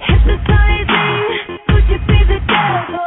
Hypnotizing, could you be the devil?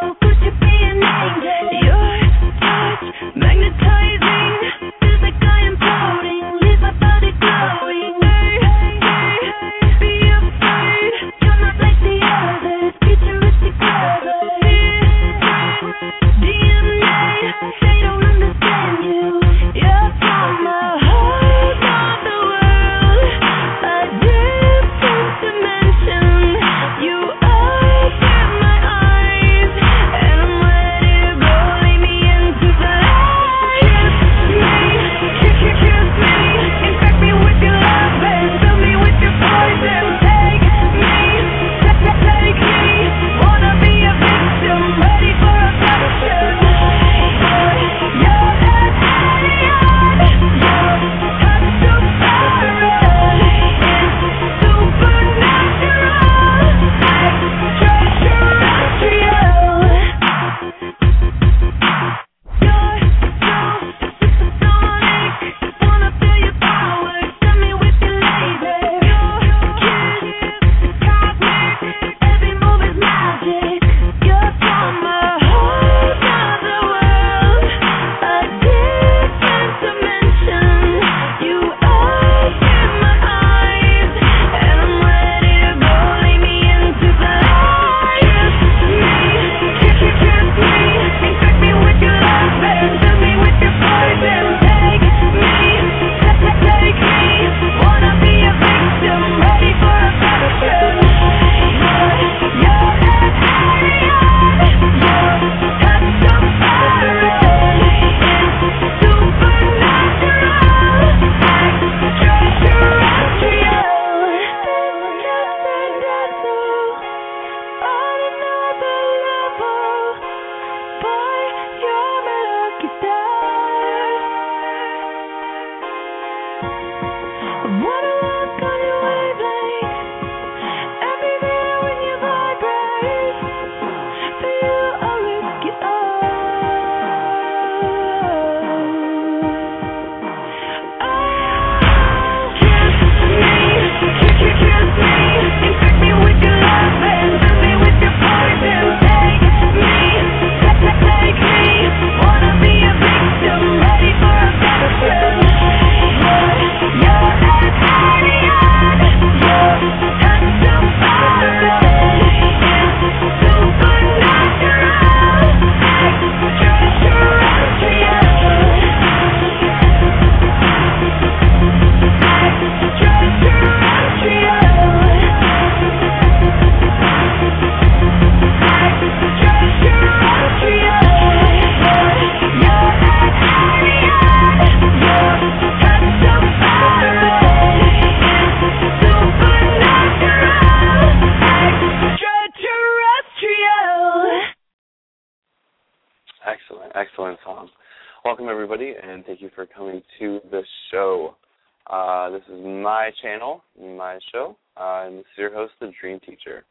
Channel, my show, uh, and this is your host, the Dream Teacher.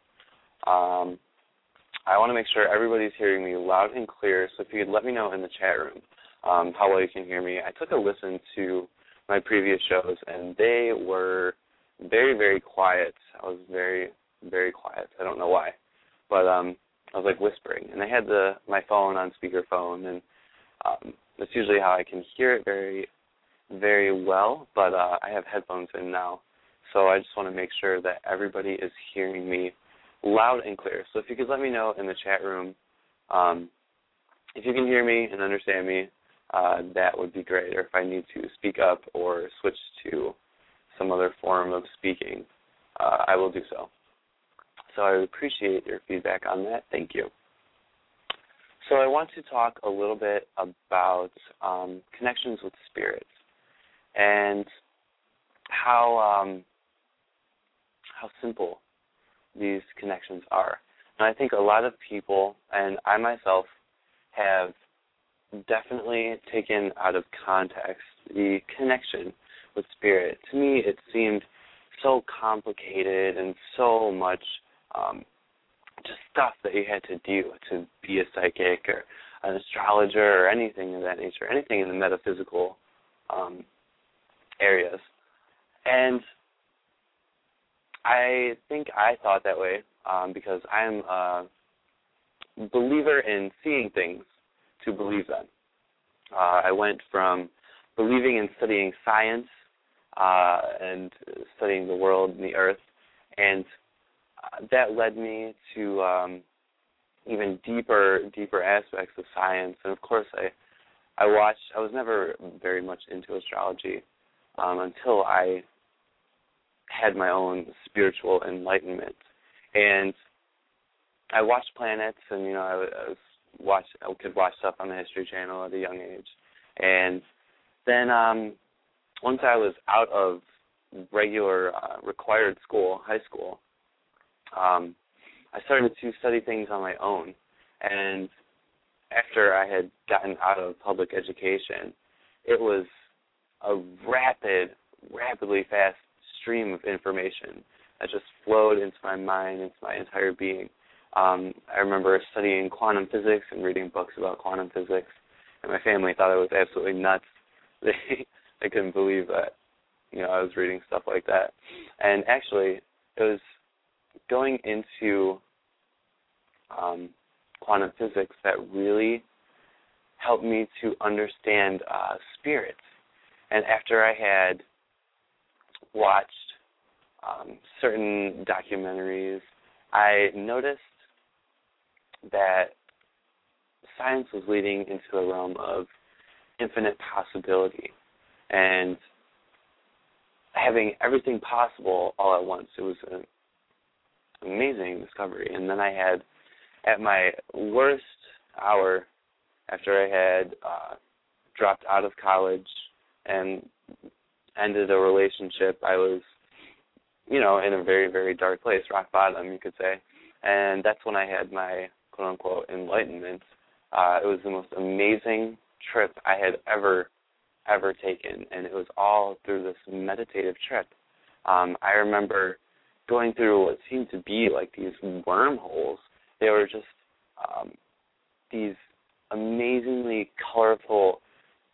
Um, I want to make sure everybody's hearing me loud and clear, so if you could let me know in the chat room um, how well you can hear me. I took a listen to my previous shows, and they were very, very quiet. I was very, very quiet. I don't know why, but um, I was like whispering, and I had the my phone on speakerphone, and um, that's usually how I can hear it very, very well. But uh, I have headphones in now, so I just want to make sure that everybody is hearing me loud and clear. So if you could let me know in the chat room um, if you can hear me and understand me, uh, that would be great. Or if I need to speak up or switch to some other form of speaking, uh, I will do so. So I appreciate your feedback on that. Thank you. So I want to talk a little bit about um, connections with spirits and how um, how simple these connections are. And I think a lot of people, and I myself, have definitely taken out of context the connection with spirit. To me, it seemed so complicated and so much um, just stuff that you had to do to be a psychic or an astrologer or anything of that nature, anything in the metaphysical um, areas. And I think I thought that way um, because I'm a believer in seeing things to believe them. Uh, I went from believing in studying science uh, and studying the world and the earth, and uh, that led me to um, even deeper, deeper aspects of science. And of course, I, I watched. I was never very much into astrology um, until I had my own spiritual enlightenment, and I watched planets, and you know, I, I was watch. I could watch stuff on the History Channel at a young age, and then um, once I was out of regular uh, required school, high school, um, I started to study things on my own. And after I had gotten out of public education, it was a rapid, rapidly fast stream of information that just flowed into my mind, into my entire being. Um, I remember studying quantum physics and reading books about quantum physics, and my family thought I was absolutely nuts. They they couldn't believe that you know I was reading stuff like that. And actually, it was going into um, quantum physics that really helped me to understand uh, spirits. And after I had watched um, certain documentaries, I noticed that science was leading into the realm of infinite possibility and having everything possible all at once. It was an amazing discovery. And then I had, at my worst hour, after I had uh, dropped out of college and ended a relationship, I was, you know, in a very, very dark place, rock bottom, you could say. And that's when I had my quote unquote enlightenment. Uh, it was the most amazing trip I had ever, ever taken, and it was all through this meditative trip. Um, I remember going through what seemed to be like these wormholes. They were just um, these amazingly colorful,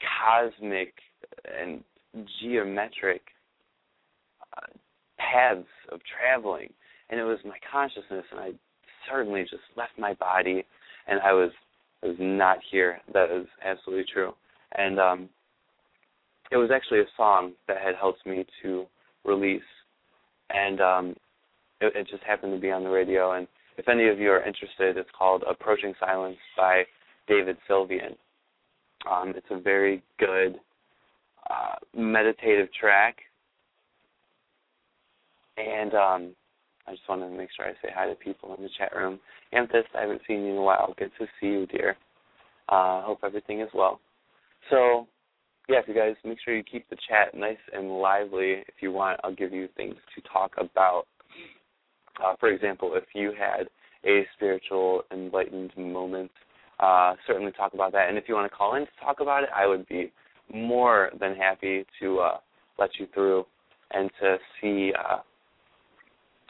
cosmic, and geometric uh, paths of traveling, and it was my consciousness, and I certainly just left my body, and I was I was not here. That is absolutely true, and um, it was actually a song that had helped me to release, and um, it, it just happened to be on the radio. And if any of you are interested, it's called "Approaching Silence" by David Sylvian. Um, it's a very good uh, meditative track, and um, I just wanted to make sure I say hi to people in the chat room. Amethyst, I haven't seen you in a while. Good to see you, dear. Uh, hope everything is well. So, yeah, if you guys make sure you keep the chat nice and lively. If you want, I'll give you things to talk about. Uh, for example, if you had a spiritual enlightened moment, uh, certainly talk about that. And if you want to call in to talk about it, I would be more than happy to uh, let you through and to see uh,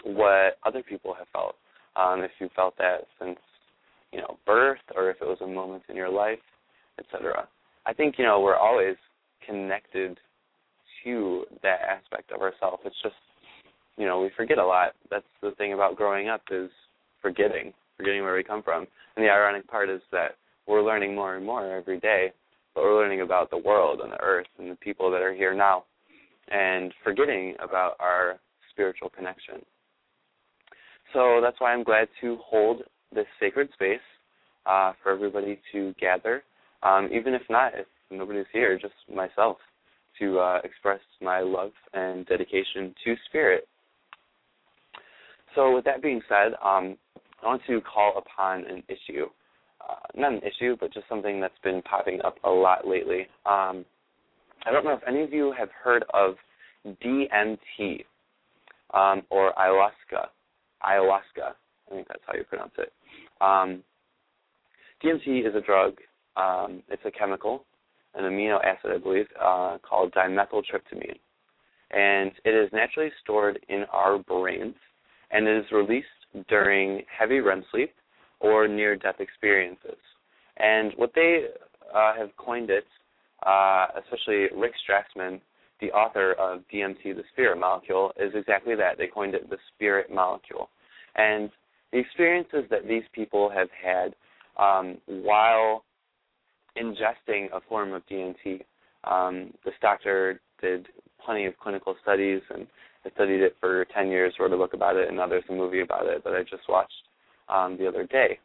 what other people have felt. Um, if you felt that since you know birth, or if it was a moment in your life, etc. I think you know we're always connected to that aspect of ourselves. It's just you know we forget a lot. That's the thing about growing up is forgetting, forgetting where we come from. And the ironic part is that we're learning more and more every day, but we're learning about the world and the earth and the people that are here now, and forgetting about our spiritual connection. So that's why I'm glad to hold this sacred space uh, for everybody to gather, um, even if not, if nobody's here, just myself, to uh, express my love and dedication to spirit. So with that being said, um, I want to call upon an issue uh, not an issue, but just something that's been popping up a lot lately. Um, I don't know if any of you have heard of DMT um, or ayahuasca. Ayahuasca, I think that's how you pronounce it. Um, DMT is a drug. Um, it's a chemical, an amino acid, I believe, uh, called dimethyltryptamine, and it is naturally stored in our brains, and it is released during heavy REM sleep or near-death experiences. And what they uh, have coined it, uh, especially Rick Strassman, the author of DMT, the spirit molecule, is exactly that. They coined it the spirit molecule. And the experiences that these people have had um, while ingesting a form of DMT, um, this doctor did plenty of clinical studies and I studied it for 10 years, wrote a book about it, and now there's a movie about it that I just watched um, the other day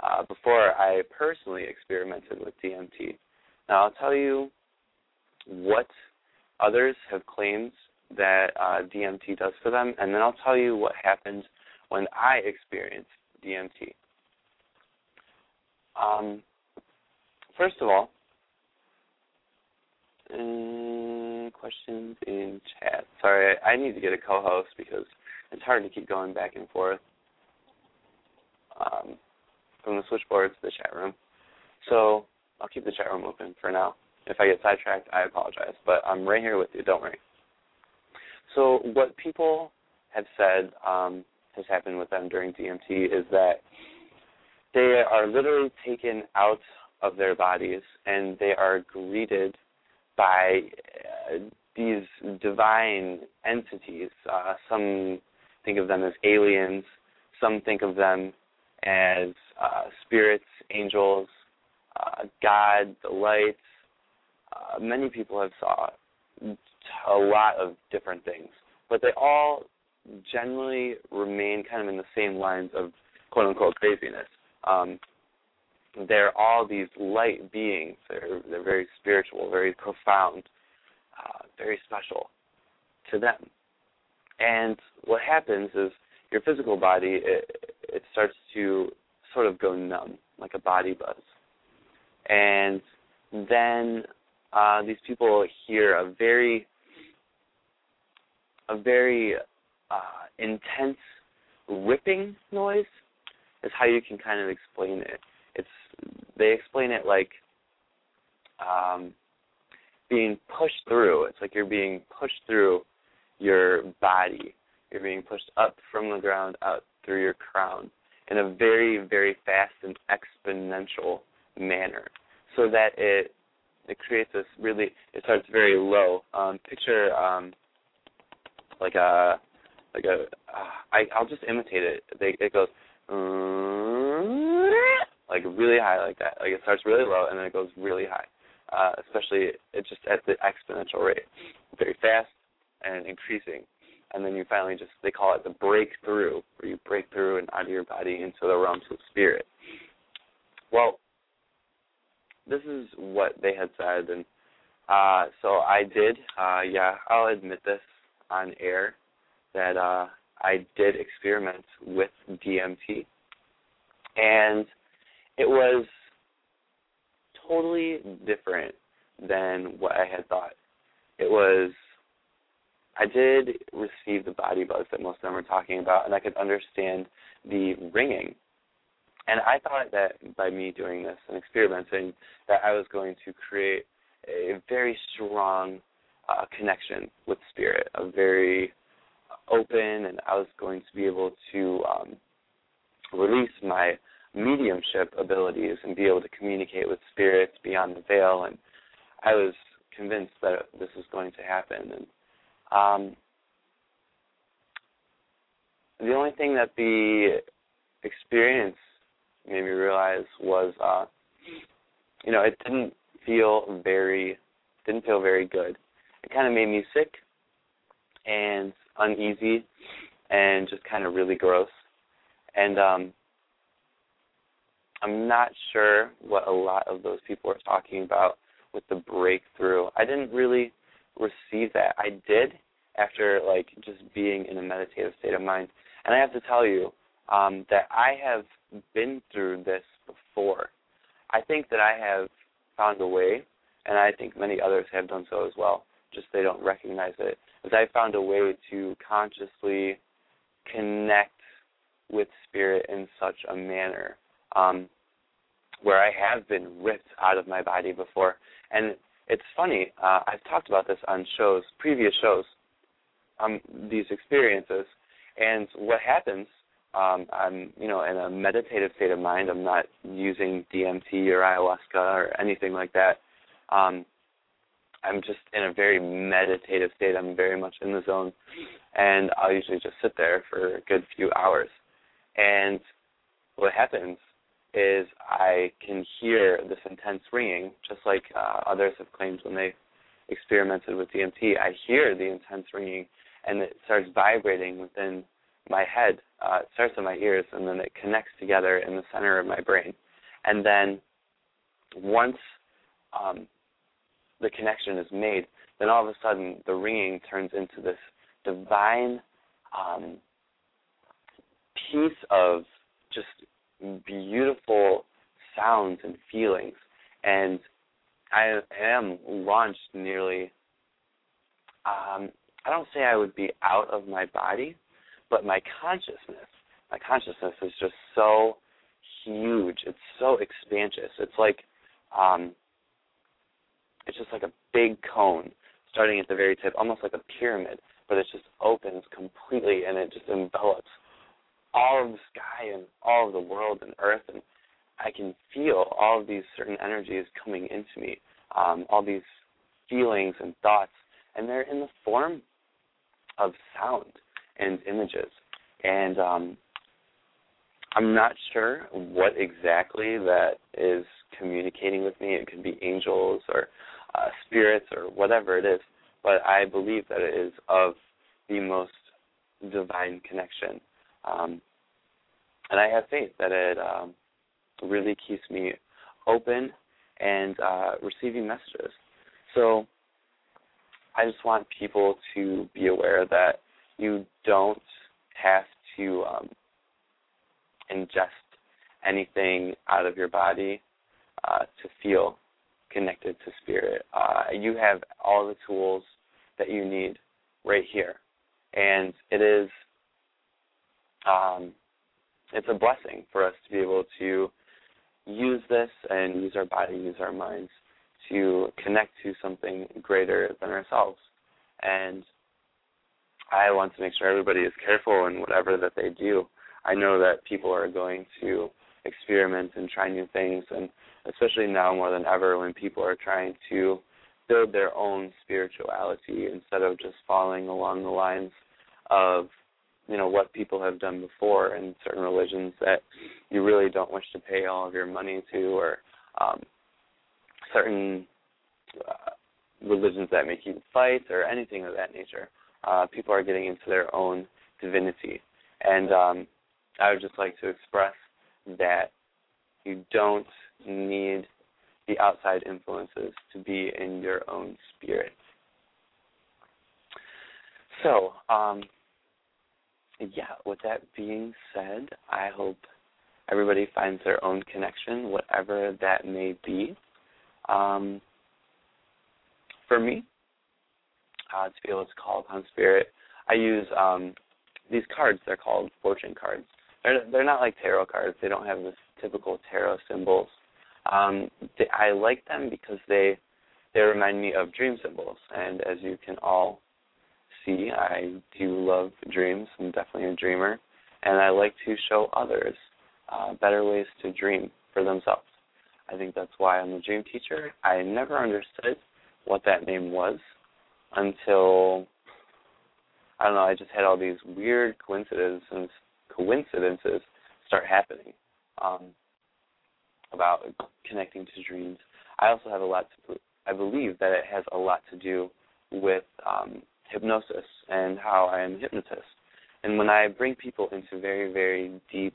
uh, before I personally experimented with DMT. Now, I'll tell you what others have claimed that uh, DMT does for them, and then I'll tell you what happened when I experienced DMT. Um, first of all, uh, questions in chat. Sorry, I need to get a co-host because it's hard to keep going back and forth um, from the switchboard to the chat room. So I'll keep the chat room open for now. If I get sidetracked, I apologize, but I'm right here with you. Don't worry. So what people have said um, has happened with them during DMT is that they are literally taken out of their bodies and they are greeted by uh, these divine entities. Uh, some think of them as aliens. Some think of them as uh, spirits, angels, uh, God, the lights. Uh, many people have saw a lot of different things, but they all generally remain kind of in the same lines of quote unquote craziness. Um, they're all these light beings. They're they're very spiritual, very profound, uh, very special to them. And what happens is your physical body it, it starts to sort of go numb, like a body buzz, and then uh, these people hear a very a very uh, intense ripping noise is how you can kind of explain it. It's they explain it like um, being pushed through. It's like you're being pushed through your body. You're being pushed up from the ground out through your crown in a very, very fast and exponential manner, so that it it creates this really. It starts very low. Um, picture um, like a like a. Uh, I I'll just imitate it. They, it goes like really high like that. Like it starts really low and then it goes really high. Uh, especially it's just at the exponential rate, very fast and increasing. And then you finally just they call it the breakthrough, where you break through and out of your body into the realms of spirit. Well, this is what they had said, and uh, so I did. Uh, yeah, I'll admit this on air that uh, I did experiment with DMT, and it was totally different than what I had thought. It was. I did receive the body buzz that most of them were talking about, and I could understand the ringing. And I thought that by me doing this and experimenting, that I was going to create a very strong uh, connection with spirit, a very open, and I was going to be able to um, release my mediumship abilities and be able to communicate with spirits beyond the veil. And I was convinced that this was going to happen. And um, the only thing that the experience made me realize was, uh, you know, it didn't feel very, didn't feel very good. It kind of made me sick and uneasy and just kind of really gross. And um I'm not sure what a lot of those people are talking about with the breakthrough. I didn't really receive that. I did after like just being in a meditative state of mind. And I have to tell you um that I have been through this before I think that I have found a way, and I think many others have done so as well. Just they don't recognize it. Is I found a way to consciously connect with spirit in such a manner um, where I have been ripped out of my body before. And it's funny. Uh, I've talked about this on shows, previous shows, um, these experiences, and what happens. Um, I'm, you know, in a meditative state of mind. I'm not using DMT or ayahuasca or anything like that. Um, I'm just in a very meditative state. I'm very much in the zone, and I'll usually just sit there for a good few hours. And what happens is I can hear this intense ringing, just like uh, others have claimed when they experimented with DMT. I hear the intense ringing, and it starts vibrating within my head. Uh, it starts in my ears, and then it connects together in the center of my brain. And then once um, the connection is made, then all of a sudden the ringing turns into this divine um, piece of just beautiful sounds and feelings. And I am launched nearly, um, I don't say I would be out of my body, but my consciousness, my consciousness is just so huge. It's so expansive. It's like, um, it's just like a big cone starting at the very tip, almost like a pyramid, but it just opens completely and it just envelops all of the sky and all of the world and earth and I can feel all of these certain energies coming into me, um, all these feelings and thoughts, and they're in the form of sound and images. And um, I'm not sure what exactly that is communicating with me. It could be angels or uh, spirits or whatever it is, but I believe that it is of the most divine connection. Um, and I have faith that it um, really keeps me open and uh, receiving messages. So I just want people to be aware that you don't have to um, ingest anything out of your body uh, to feel connected to spirit. Uh, you have all the tools that you need right here, and it is um, it's a blessing for us to be able to use this and use our body, use our minds to connect to something greater than ourselves. And I want to make sure everybody is careful in whatever that they do. I know that people are going to experiment and try new things, and especially now more than ever, when people are trying to build their own spirituality instead of just following along the lines of you know what people have done before in certain religions that you really don't wish to pay all of your money to, or um, certain uh, religions that make you fight, or anything of that nature. Uh, people are getting into their own divinity, and um, I would just like to express that you don't need the outside influences to be in your own spirit. So, um, yeah, with that being said, I hope everybody finds their own connection, whatever that may be. Um, for me, uh, to be able to call upon spirit, I use um, these cards. They're called fortune cards. They're they're not like tarot cards. They don't have the typical tarot symbols. Um, they, I like them because they they remind me of dream symbols, and as you can all see, I do love dreams. I'm definitely a dreamer, and I like to show others uh, better ways to dream for themselves. I think that's why I'm a dream teacher. I never understood what that name was until I don't know. I just had all these weird coincidences coincidences start happening um, about connecting to dreams. I also have a lot to. I believe that it has a lot to do with um, hypnosis and how I am a hypnotist. And when I bring people into very, very deep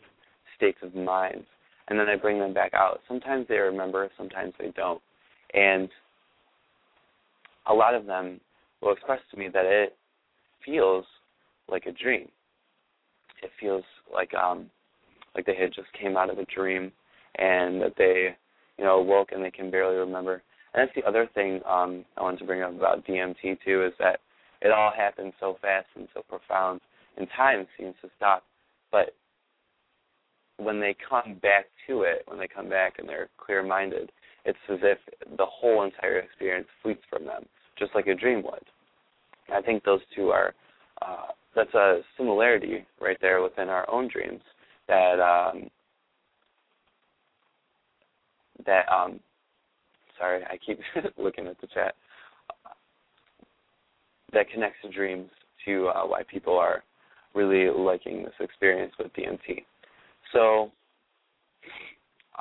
states of mind, and then I bring them back out, sometimes they remember, sometimes they don't. And a lot of them will express to me that it feels like a dream. It feels like um like they had just came out of a dream and that they you know, woke and they can barely remember. And that's the other thing um, I wanted to bring up about DMT too is that it all happens so fast and so profound, and time seems to stop. But when they come back to it, when they come back and they're clear-minded, it's as if the whole entire experience fleets from them, just like a dream would. I think those two are uh, that's a similarity right there within our own dreams that um, that um, sorry, I keep looking at the chat that connects the dreams to uh, why people are really liking this experience with DMT. So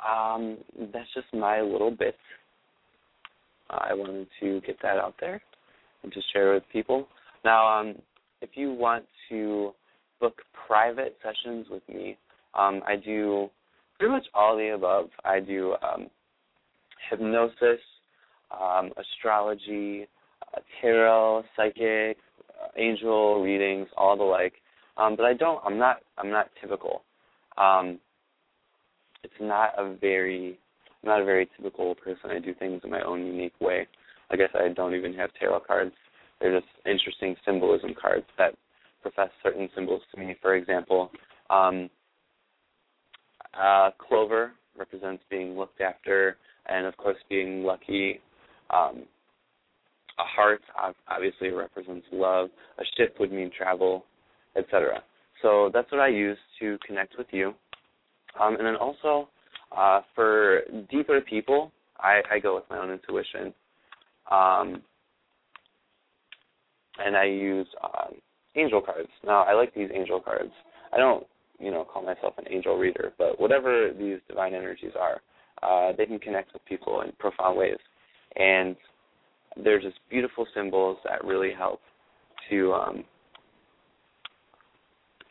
um, that's just my little bit. I wanted to get that out there and to share with people. Now, um, if you want to book private sessions with me, um, I do pretty much all the above. I do um, hypnosis, um, astrology, tarot, psychic, angel readings, all the like. Um, but I don't. I'm not. I'm not typical. Um, it's not a very. I'm not a very typical person. I do things in my own unique way. I guess I don't even have tarot cards. They're just interesting symbolism cards that profess certain symbols to me. For example, um, uh, clover represents being looked after, and of course being lucky. Um, a heart obviously represents love. A ship would mean travel, etc. So that's what I use to connect with you. Um, and then also uh, for deeper people, I, I go with my own intuition. Um, and I use um, angel cards. Now, I like these angel cards. I don't, you know, call myself an angel reader, but whatever these divine energies are, uh, they can connect with people in profound ways. And they're just beautiful symbols that really help to um,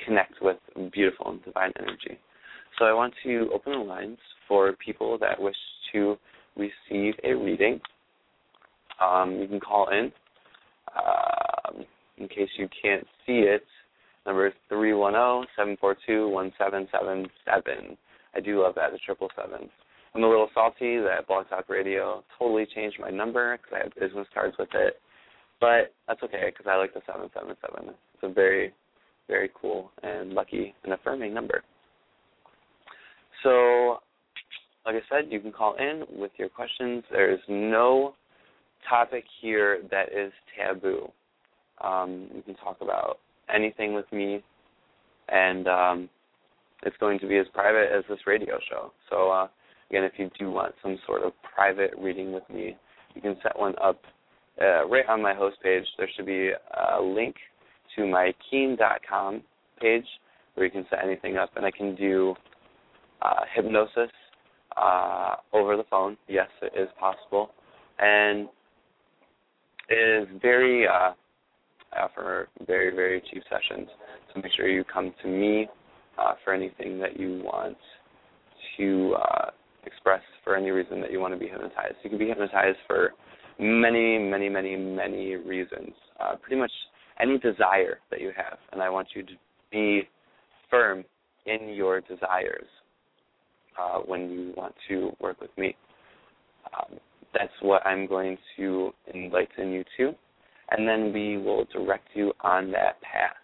connect with beautiful and divine energy. So I want to open the lines for people that wish to receive a reading. Um, you can call in. Um, in case you can't see it, number is 310-742-1777. I do love that, the triple sevens. I'm a little salty that Blog Talk Radio totally changed my number because I have business cards with it. But that's okay because I like the 777. It's a very, very cool and lucky and affirming number. So, like I said, you can call in with your questions. There is no topic here that is taboo. Um, you can talk about anything with me, and um, it's going to be as private as this radio show. So, uh, again, if you do want some sort of private reading with me, you can set one up uh, right on my host page. There should be a link to my keen.com page where you can set anything up, and I can do uh, hypnosis uh, over the phone. Yes, it is possible, and it is very. Uh, I offer very very cheap sessions, so make sure you come to me uh, for anything that you want to uh, express for any reason that you want to be hypnotized. You can be hypnotized for many, many, many, many reasons. Uh, pretty much any desire that you have, and I want you to be firm in your desires uh, when you want to work with me. Um, that's what I'm going to enlighten you to, and then we will direct you on that path.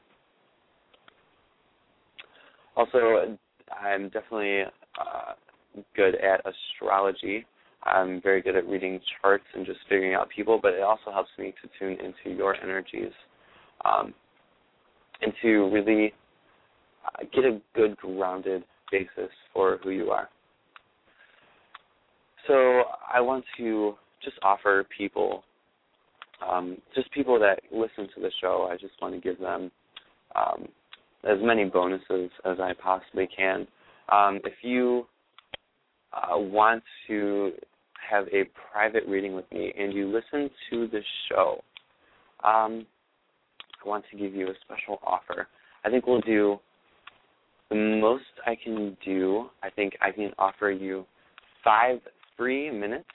Also, I'm definitely uh, good at astrology. I'm very good at reading charts and just figuring out people, but it also helps me to tune into your energies um, and to really uh, get a good grounded basis for who you are. So I want to just offer people, um, just people that listen to the show, I just want to give them um, as many bonuses as I possibly can. Um, if you uh, want to have a private reading with me and you listen to the show, um, I want to give you a special offer. I think we'll do the most I can do. I think I can offer you five free minutes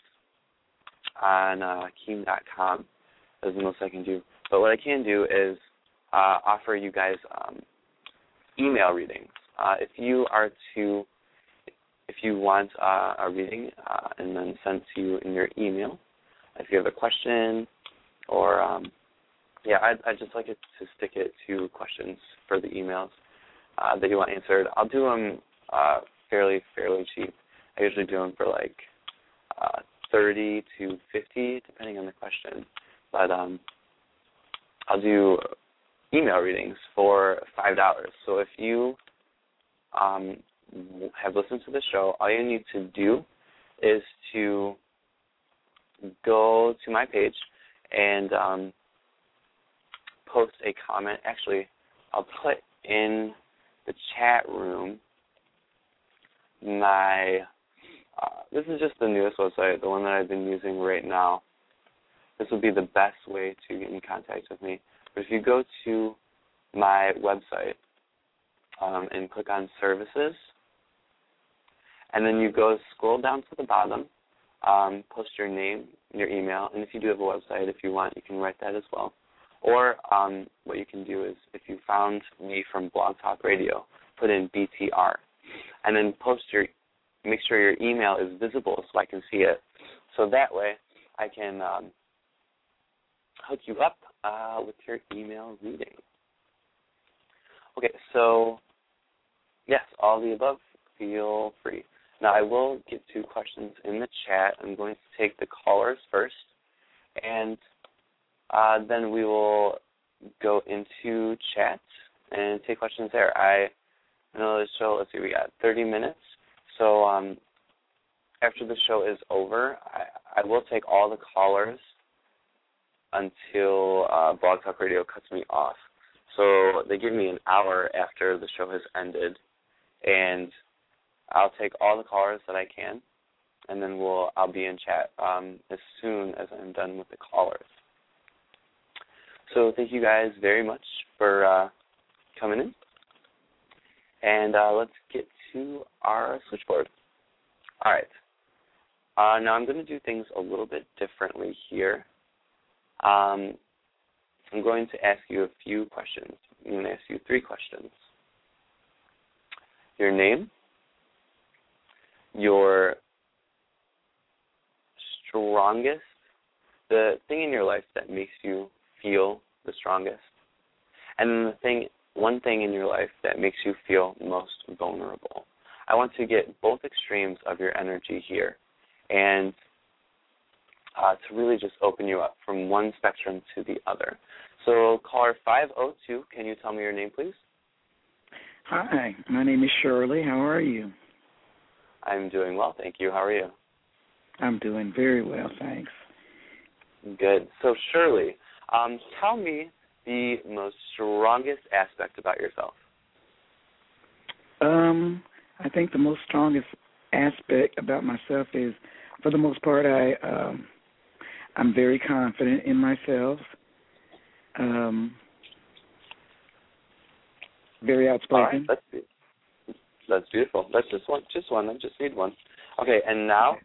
on uh, Keen.com. That's the most I can do. But what I can do is uh, offer you guys um, email readings. Uh, if you are to if you want uh, a reading uh, and then sent to you in your email, if you have a question or um, yeah, I'd, I'd just like it to stick it to questions for the emails uh, that you want answered. I'll do them uh, fairly fairly cheap. I usually do them for like uh, thirty to fifty, depending on the question. But um, I'll do email readings for five dollars. So if you um, have listened to the show, all you need to do is to go to my page and um, post a comment. Actually, I'll put in the chat room my. Uh, this is just the newest website, the one that I've been using right now. This would be the best way to get in contact with me. But if you go to my website um, and click on services, and then you go scroll down to the bottom, um, post your name, your email, and if you do have a website, if you want, you can write that as well. Or um, what you can do is, if you found me from Blog Talk Radio, put in BTR, and then post your, make sure your email is visible so I can see it. So that way, I can um, hook you up uh, with your email reading. Okay, so yes, all the above. Feel free. Now I will get to questions in the chat. I'm going to take the callers first, and uh, then we will go into chat and take questions there. I know the show. Let's see, we got 30 minutes. So um, after the show is over, I, I will take all the callers until uh, Blog Talk Radio cuts me off. So they give me an hour after the show has ended, and I'll take all the callers that I can, and then we'll I'll be in chat um, as soon as I'm done with the callers. So thank you guys very much for uh, coming in, and uh, let's get to our switchboard. All right. Uh, now I'm going to do things a little bit differently here. Um, I'm going to ask you a few questions. I'm going to ask you three questions. Your name, your strongest, the thing in your life that makes you feel the strongest, and then the thing, one thing in your life that makes you feel most vulnerable. I want to get both extremes of your energy here, and uh, to really just open you up from one spectrum to the other. So, caller 502, can you tell me your name, please? Hi, my name is Shirley. How are you? I'm doing well, thank you. How are you? I'm doing very well, thanks. Good. So, Shirley, um, tell me the most strongest aspect about yourself. Um, I think the most strongest aspect about myself is, for the most part, I um, I'm very confident in myself. Um, very All right, outspoken. that's be- that's beautiful. That's just one, just one. I just need one. Okay, and now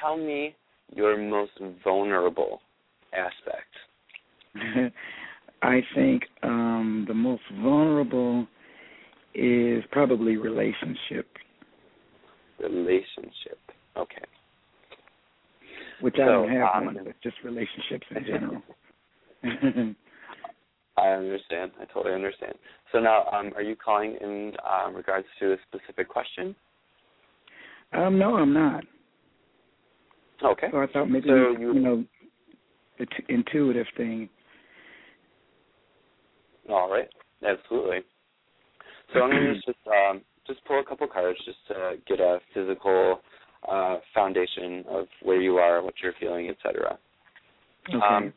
tell me your most vulnerable aspect. I think um, the most vulnerable is probably relationship, Relationship. Okay. which I don't have um, one, but just relationships in general. I understand. I totally understand. So now, um, are you calling in um, regards to a specific question? um, no, I'm not. Okay. So I thought maybe So you, you- know the t- intuitive thing. All right. Absolutely. So I'm going to just um, just pull a couple cards just to get a physical uh, foundation of where you are, what you're feeling, etc. Okay. Um,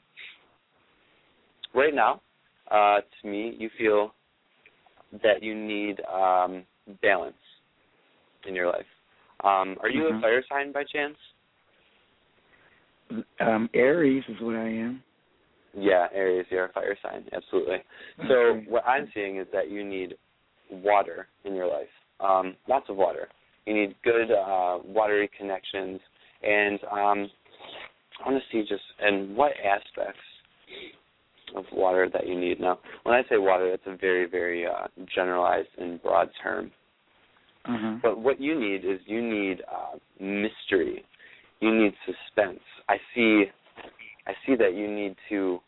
right now, uh, to me, you feel that you need um, balance in your life. Um, are you Mhm. a fire sign by chance? um, Aries is what I am. Yeah, Aries, you're a fire sign, absolutely. So Okay. what I'm seeing is that you need water in your life, um, lots of water. You need good uh, watery connections, and um, I want to see just and what aspects of water that you need. Now, when I say water, that's a very, very uh, generalized and broad term. Uh-huh. But what you need is you need uh, mystery. You need suspense. I see. I see that you need to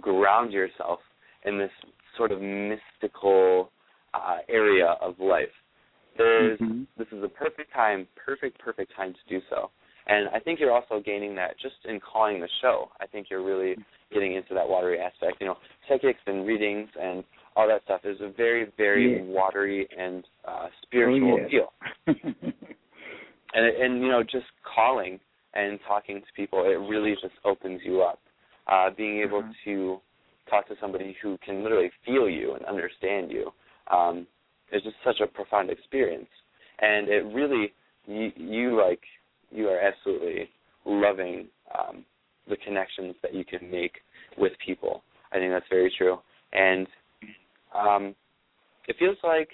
ground yourself in this sort of mystical uh, area of life. There's Mhm. this is the perfect time, perfect, perfect time to do so. And I think you're also gaining that just in calling the show. I think you're really getting into that watery aspect. You know, psychics and readings and all that stuff is a very, very Yeah. watery and uh, spiritual Oh, yeah. feel. And and you know, just calling and talking to people, it really just opens you up. Uh, being able Mhm. to talk to somebody who can literally feel you and understand you um, is just such a profound experience. And it really, you, you like, you are absolutely loving um, the connections that you can make with people. I think that's very true. And um, it feels like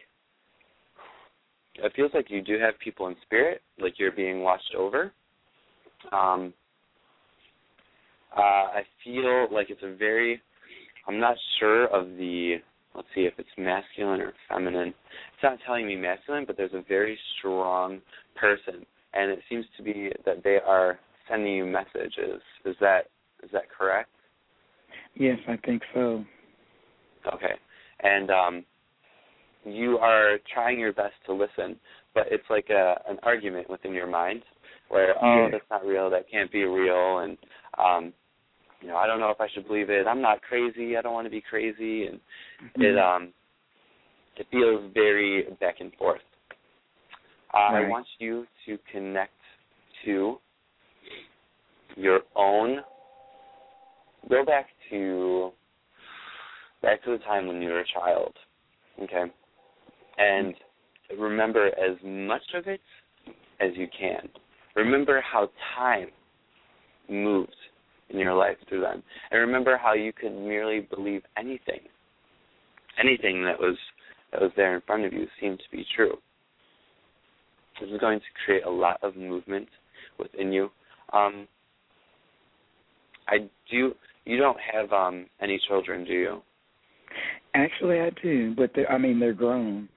it feels like you do have people in spirit, like you're being watched over. Um, uh, I feel like it's a very, I'm not sure of the, let's see if it's masculine or feminine. It's not telling me masculine, but there's a very strong person, and it seems to be that they are sending you messages. Is that is that correct? yes, I think so. Okay. And um you are trying your best to listen, but it's like a an argument within your mind where, oh, that's not real, that can't be real and um you know, I don't know if I should believe it. I'm not crazy. I don't want to be crazy and it um it feels very back and forth. Uh, I want you to connect to your own go back to back to the time when you were a child. Okay. And remember as much of it as you can. Remember how time moved in your life through then. And remember how you could merely believe anything. Anything that was that was there in front of you seemed to be true. This is going to create a lot of movement within you. Um, I do. You don't have um, any children, do you? Actually, I do, but they're, I mean they're grown.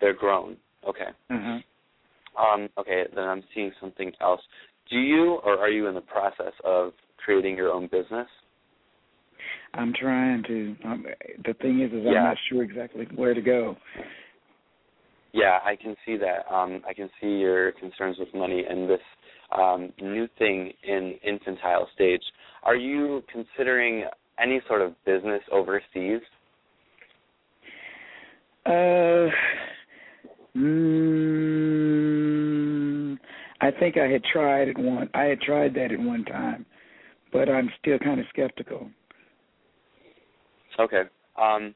They're grown. Okay. Uh-huh. Um, okay. Then I'm seeing something else. Do you, or are you in the process of creating your own business? I'm trying to. Um, the thing is, is I'm not sure exactly where to go. Yeah, I can see that. Um, I can see your concerns with money and this um, new thing in infantile stage. Are you considering any sort of business overseas? Uh, mm, I think I had tried it one. I had tried that at one time, but I'm still kind of skeptical. Okay. Um,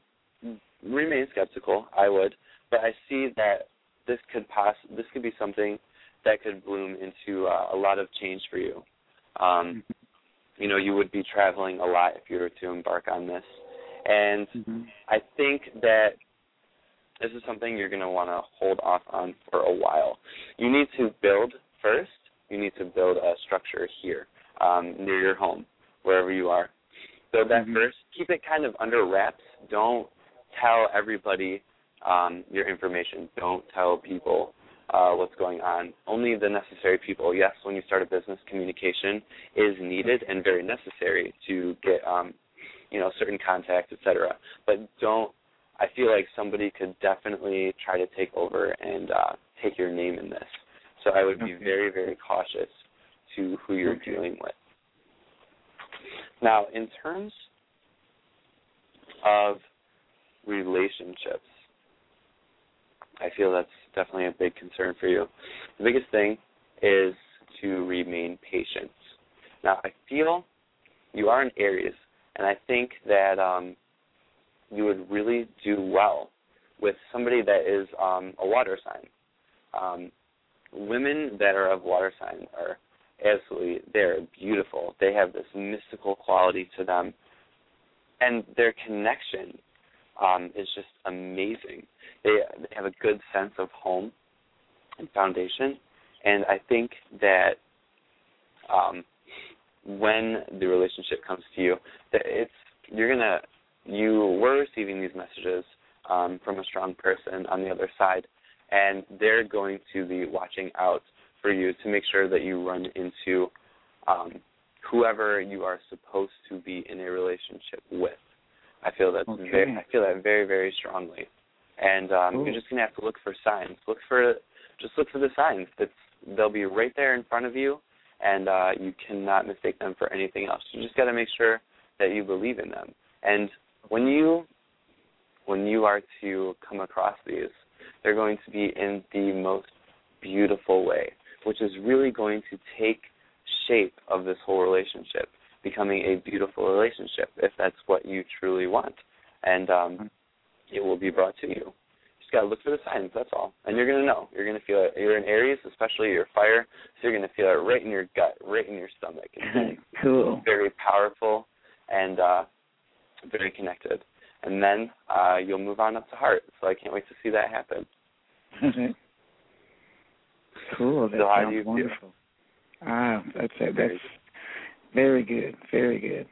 remain skeptical. I would, but I see that this could poss- This could be something that could bloom into uh, a lot of change for you. Um, you know, you would be traveling a lot if you were to embark on this, and Mm-hmm. I think that this is something you're going to want to hold off on for a while. You need to build first. You need to build a structure here um, near your home, wherever you are. Build that Mhm. first. Keep it kind of under wraps. Don't tell everybody um, your information. Don't tell people uh, what's going on. Only the necessary people. Yes, when you start a business, communication is needed and very necessary to get um, you know certain contacts, etc. But don't. I feel like somebody could definitely try to take over and uh, take your name in this. So I would be Okay. very, very cautious to who you're Okay. dealing with. Now, in terms of relationships, I feel that's definitely a big concern for you. The biggest thing is to remain patient. Now, I feel you are an Aries, and I think that um, you would really do well with somebody that is um, a water sign. Um, women that are of water sign are absolutely they're beautiful. They have this mystical quality to them, and their connection um, is just amazing. They they have a good sense of home and foundation, and I think that um, when the relationship comes to you, that it's you're gonna you were receiving these messages um, from a strong person on the other side, and they're going to be watching out for you to make sure that you run into um, whoever you are supposed to be in a relationship with. I feel that Okay. very, I feel that very, very strongly. And um, you're just gonna have to look for signs. Look for, just look for the signs. That's they'll be right there in front of you, and uh, you cannot mistake them for anything else. You just got to make sure that you believe in them. And when you, when you are to come across these, they're going to be in the most beautiful way, which is really going to take shape of this whole relationship, becoming a beautiful relationship if that's what you truly want. And um, it will be brought to you. Just gotta look for the signs, that's all. And you're gonna know. You're gonna feel it. You're in Aries, especially you're fire, so you're gonna feel it right in your gut, right in your stomach. It's cool. very powerful and uh very connected. And then uh you'll move on up to heart. So I can't wait to see that happen. cool. That So sounds you feel? wonderful. Ah, that's it. that's Very good. Very good.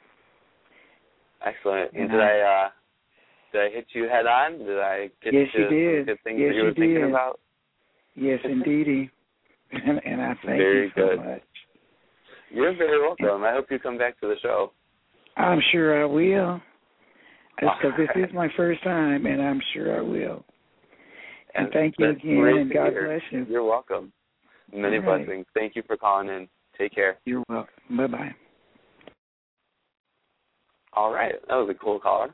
Excellent. And did I- uh did I hit you head on? Did I get Yes, to you did. good things Yes, that you you were thinking about? Yes, indeedy. And, and I thank Very you so good. much. You're very welcome. I hope you come back to the show. I'm sure I will. Because this is my first time, and I'm sure I will. And thank you again, and God hear. bless you. You're welcome. Many right. blessings. Thank you for calling in. Take care. You're welcome. Bye bye. All right. That was a cool caller.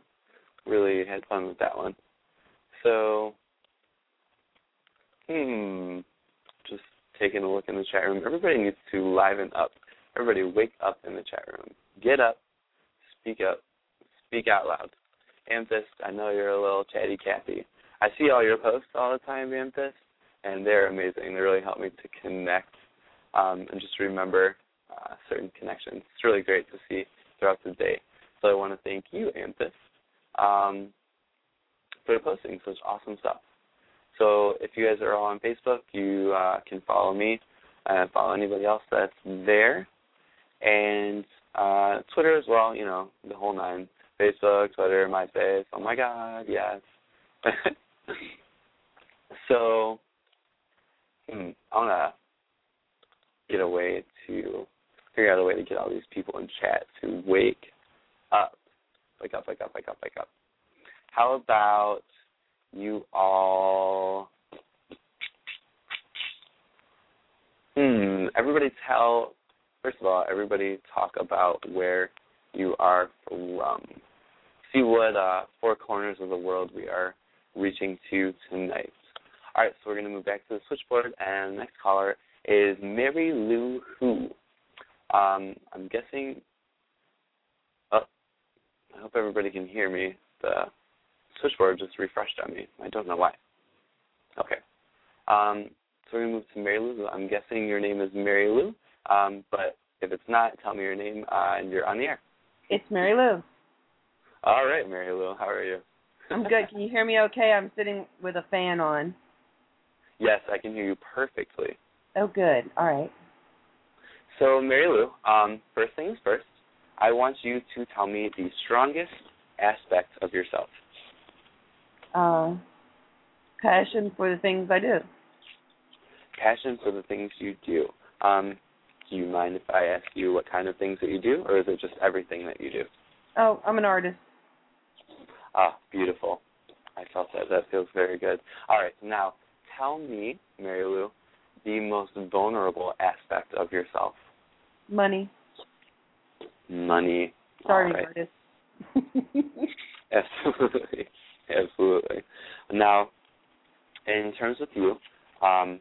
Really had fun with that one. So, hmm, just taking a look in the chat room. Everybody needs to liven up. Everybody wake up in the chat room. Get up. Speak up. Speak out loud. Amethyst, I know you're a little chatty Cathy. I see all your posts all the time, Amethyst, and they're amazing. They really help me to connect um, and just remember uh, certain connections. It's really great to see throughout the day. So I want to thank you, Amethyst, um, for posting such awesome stuff. So if you guys are all on Facebook, you uh, can follow me and follow anybody else that's there. And uh, Twitter as well, you know, the whole nine. Facebook, Twitter, MySpace. Oh my God, yes. so, hmm, I want to get a way to figure out a way to get all these people in chat to wake up. Wake up, wake up, wake up, wake up. How about you all Hmm, everybody tell first of all, everybody talk about where you are from. See what uh four corners of the world we are reaching to tonight. All right, so we're gonna move back to the switchboard and the next caller is Mary Lou Who. Um, I'm guessing I hope everybody can hear me. The switchboard just refreshed on me. I don't know why. Okay. Um, so we're gonna move to Mary Lou. I'm guessing your name is Mary Lou. Um, but if it's not, tell me your name uh, and you're on the air. It's Mary Lou. All right, Mary Lou, how are you? I'm good. Can you hear me okay? I'm sitting with a fan on. yes, I can hear you perfectly. Oh, good. All right. So, Mary Lou, um, first things first, I want you to tell me the strongest aspect of yourself. Uh, passion for the things I do. Passion for the things you do. Um, do you mind if I ask you what kind of things that you do, or is it just everything that you do? Oh, I'm an artist. Ah, beautiful. I felt that. That feels very good. All right, now tell me, Mary Lou, the most vulnerable aspect of yourself. Money. Money. Sorry, All right. artist. Absolutely. Absolutely. Now, in terms of you, um,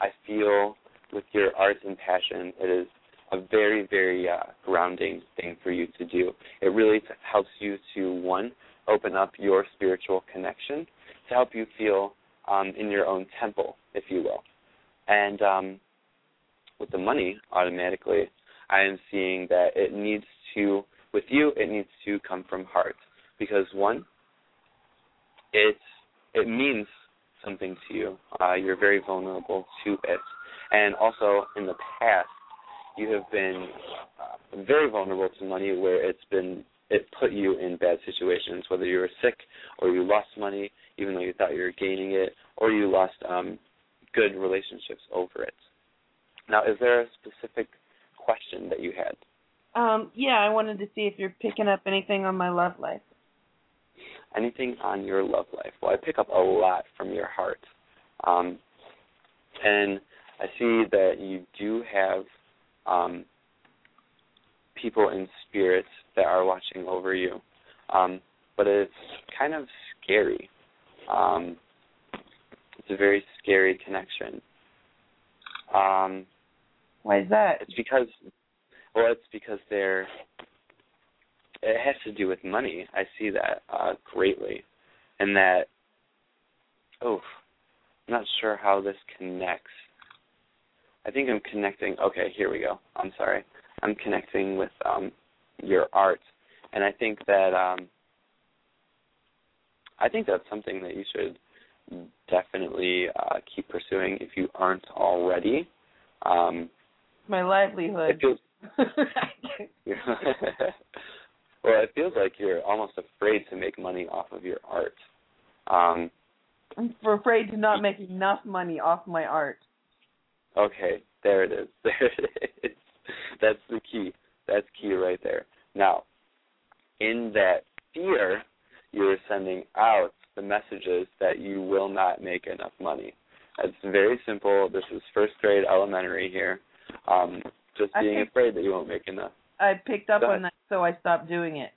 I feel with your art and passion, it is a very, very uh, grounding thing for you to do. It really t- helps you to, one, open up your spiritual connection, to help you feel um, in your own temple, if you will. And um, with the money, automatically, I am seeing that it needs to, with you, it needs to come from heart. Because, one, it, it means something to you. Uh, you're very vulnerable to it. And also, in the past, you have been uh, very vulnerable to money where it's been it put you in bad situations, whether you were sick or you lost money, even though you thought you were gaining it, or you lost um, good relationships over it. Now, is there a specific question that you had? Um, yeah, I wanted to see if you're picking up anything on my love life. Anything on your love life? Well, I pick up a lot from your heart. Um, and I see that you do have um, people in spirit that are watching over you. Um, but it's kind of scary. Um, it's a very scary connection. Um, Why is that? it's because, well, it's because they're. It has to do with money. I see that uh, greatly, and that. Oh, I'm not sure how this connects. I think I'm connecting. Okay, here we go. I'm sorry. I'm connecting with um, your art, and I think that um, I think that's something that you should definitely uh, keep pursuing if you aren't already. Um, My livelihood. it feels well, it feels like you're almost afraid to make money off of your art. Um, I'm afraid to not make enough money off my art. okay, there it is. There it is. That's the key. That's key right there. Now, in that fear, you're sending out the messages that you will not make enough money. It's very simple. This is first grade elementary here. Um, just being think- afraid that you won't make enough. I picked up on that, so I stopped doing it.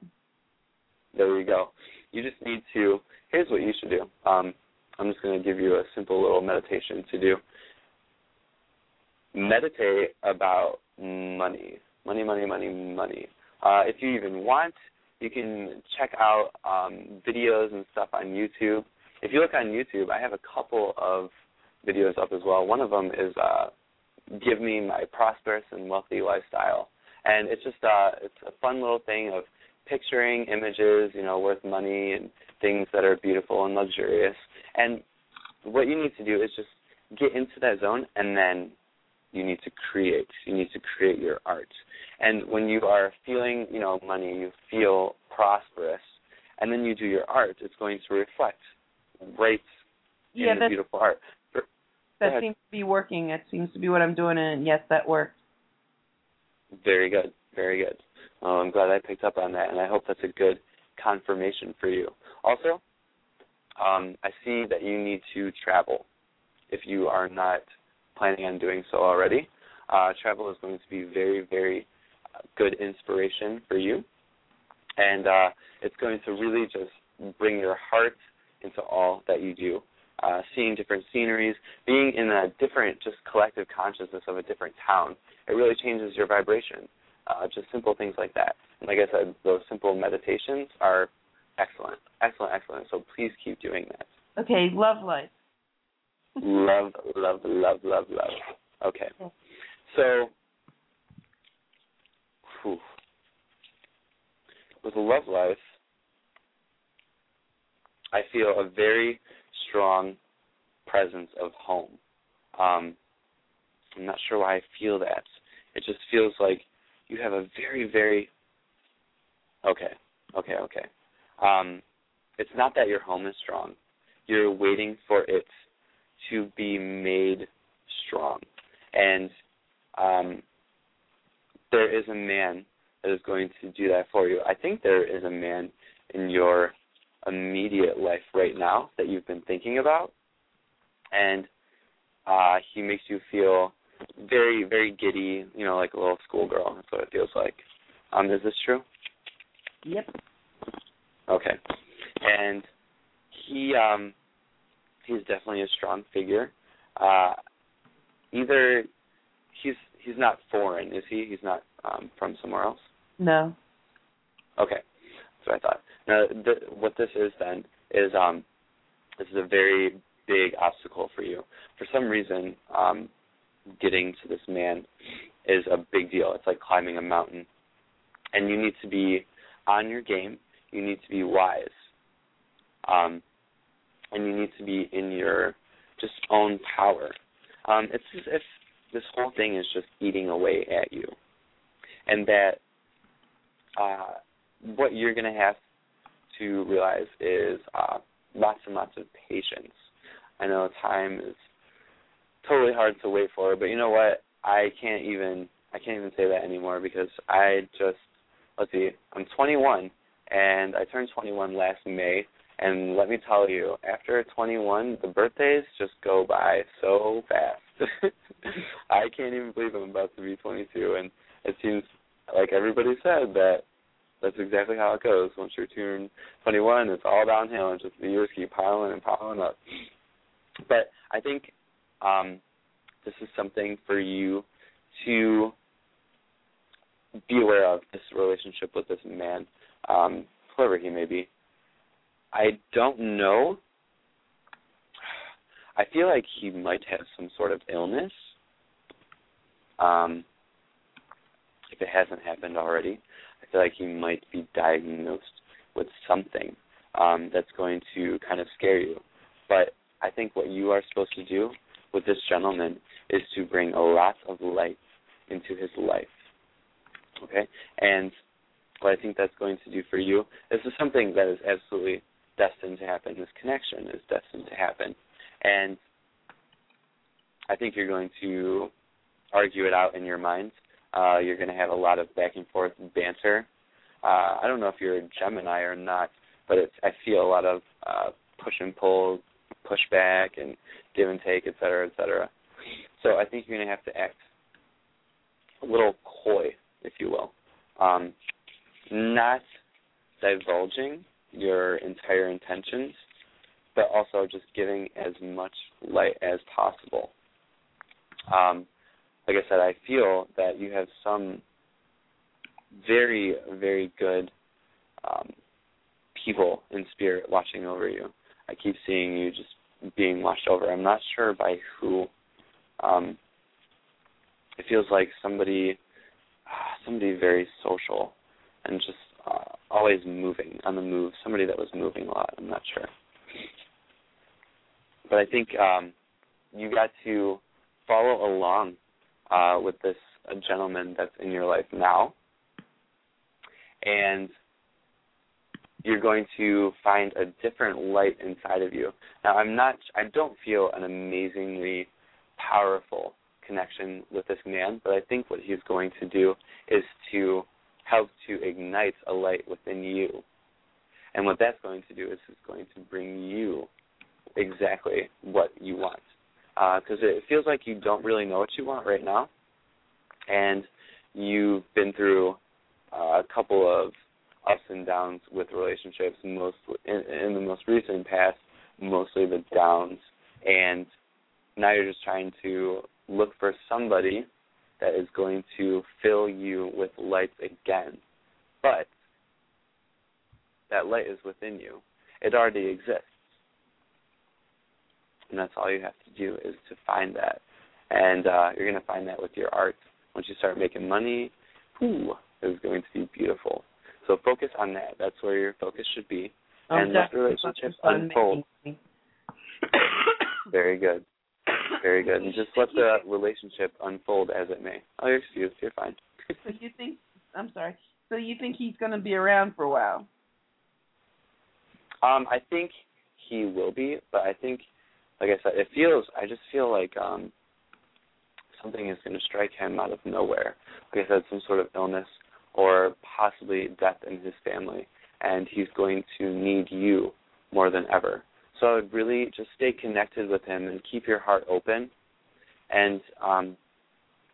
There you go. You just need to. Here's what you should do. Um, I'm just going to give you a simple little meditation to do. Meditate about money, money, money, money, money. Uh, if you even want, you can check out um, videos and stuff on YouTube. If you look on YouTube, I have a couple of videos up as well. One of them is uh, "Give Me My Prosperous and Wealthy Lifestyle," and it's just uh, it's a fun little thing of picturing images, you know, worth money and things that are beautiful and luxurious. And what you need to do is just get into that zone and then you need to create. You need to create your art. And when you are feeling, you know, money, you feel prosperous, and then you do your art, it's going to reflect right Yeah, in the beautiful art. That seems to be working. That seems to be what I'm doing, and yes, that works. Very good. Very good. Oh, I'm glad I picked up on that, and I hope that's a good confirmation for you. Also, um, I see that you need to travel if you are not planning on doing so already. Uh, travel is going to be very, very good inspiration for you, and uh, it's going to really just bring your heart into all that you do. Uh, seeing different sceneries, being in a different, just collective consciousness of a different town, it really changes your vibration. Uh, just simple things like that. And like I said, those simple meditations are excellent, excellent, excellent. So please keep doing that. Okay, love life. love, love, love, love, love. Okay. So, whew. with love life, I feel a very strong presence of home. Um, I'm not sure why I feel that. It just feels like you have a very, very okay, okay, okay. Um, it's not that your home is strong. You're waiting for it to be made strong. And um, there is a man that is going to do that for you. I think there is a man in your immediate life right now that you've been thinking about, and uh, he makes you feel very, very giddy, you know, like a little schoolgirl. That's what it feels like. Um, is this true? Yep. Okay. And he um he's definitely a strong figure. Uh either he's he's not foreign, is he? He's not um from somewhere else? No. Okay. What I thought. Now th- what this is then is um this is a very big obstacle for you. For some reason, um getting to this man is a big deal. It's like climbing a mountain. And you need to be on your game. You need to be wise. Um, and you need to be in your just own power. Um, it's as if this whole thing is just eating away at you. And that uh, what you're going to have to realize is uh, lots and lots of patience. I know time is totally hard to wait for, but you know what? I can't even I can't even say that anymore because I just let's see, I'm 21 and I turned 21 last May, and let me tell you, after 21, the birthdays just go by so fast. I can't even believe I'm about to be 22, and it seems like everybody said that that's exactly how it goes. Once you're turned 21, it's all downhill, and just the years keep piling and piling up. But I think um, this is something for you to be aware of this relationship with this man, um, whoever he may be. I don't know. I feel like he might have some sort of illness. Um, if it hasn't happened already, feel like he might be diagnosed with something um, that's going to kind of scare you. But I think what you are supposed to do with this gentleman is to bring a lot of light into his life. Okay? And what I think that's going to do for you, this is something that is absolutely destined to happen. This connection is destined to happen. And I think you're going to argue it out in your mind. Uh, you're going to have a lot of back and forth banter. Uh, I don't know if you're a Gemini or not, but it's, I feel a lot of uh, push and pull, pushback, and give and take, et cetera, et cetera. So I think you're going to have to act a little coy, if you will. Um, not divulging your entire intentions, but also just giving as much light as possible. Um, like I said, I feel that you have some very, very good um, people in spirit watching over you. I keep seeing you just being watched over. I'm not sure by who. Um, it feels like somebody, somebody very social and just uh, always moving on the move. Somebody that was moving a lot. I'm not sure, but I think um, you got to follow along uh, with this gentleman that's in your life now, and you're going to find a different light inside of you. Now, I'm not. I don't feel an amazingly powerful connection with this man, but I think what he's going to do is to help to ignite a light within you. And what that's going to do is it's going to bring you exactly what you want. Because uh, it feels like you don't really know what you want right now. And you've been through uh, a couple of ups and downs with relationships, most in, in the most recent past, mostly the downs. And now you're just trying to look for somebody that is going to fill you with light again. But that light is within you. It already exists. And that's all you have to do is to find that. And uh, you're going to find that with your art. Once you start making money, whoo, it's going to be beautiful. So focus on that. That's where your focus should be. and let the relationship unfold. Very good. Very good. And just let the relationship unfold as it may. Oh, you're excused. You're fine. so you think? I'm sorry. So you think he's going to be around for a while? Um, I think he will be, but I think, like I said, it feels. I just feel like um, something is going to strike him out of nowhere. Like I said, some sort of illness or possibly death in his family, and he's going to need you more than ever. So I would really just stay connected with him and keep your heart open, and um,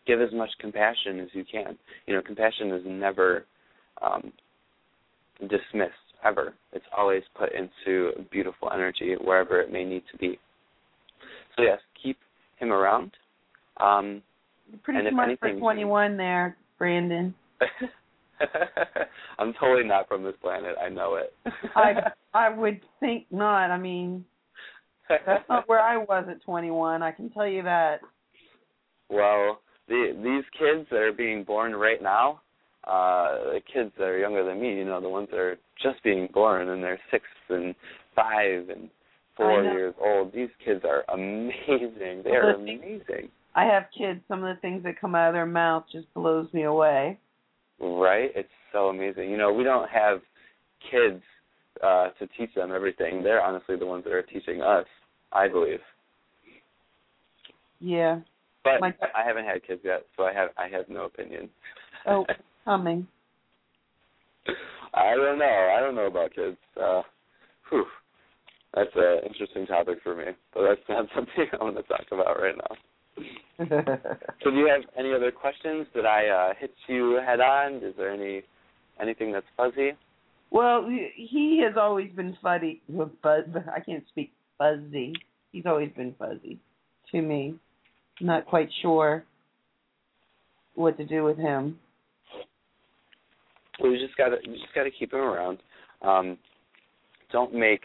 give as much compassion as you can. You know, compassion is never um, dismissed ever. It's always put into beautiful energy wherever it may need to be. So yes, keep him around. Um, You're pretty and if smart anything- for 21 there, Brandon. I'm totally not from this planet. I know it. I I would think not. I mean, that's not where I was at 21. I can tell you that. well, the, these kids that are being born right now, uh, the kids that are younger than me, you know, the ones that are just being born and they're six and five and four years old. These kids are amazing. They are amazing. I have kids. Some of the things that come out of their mouth just blows me away. Right? It's so amazing. You know, we don't have kids uh to teach them everything. They're honestly the ones that are teaching us, I believe. Yeah. But My- I haven't had kids yet, so I have I have no opinion. Oh, coming. I don't know. I don't know about kids. Uh whew. That's an interesting topic for me. But that's not something I want to talk about right now. So do you have any other questions? Did I uh hit you head on? Is there any anything that's fuzzy? well, he has always been fuzzy. I can't speak fuzzy. He's always been fuzzy to me. Not quite sure what to do with him. Well, you just gotta you just gotta keep him around. Um, don't make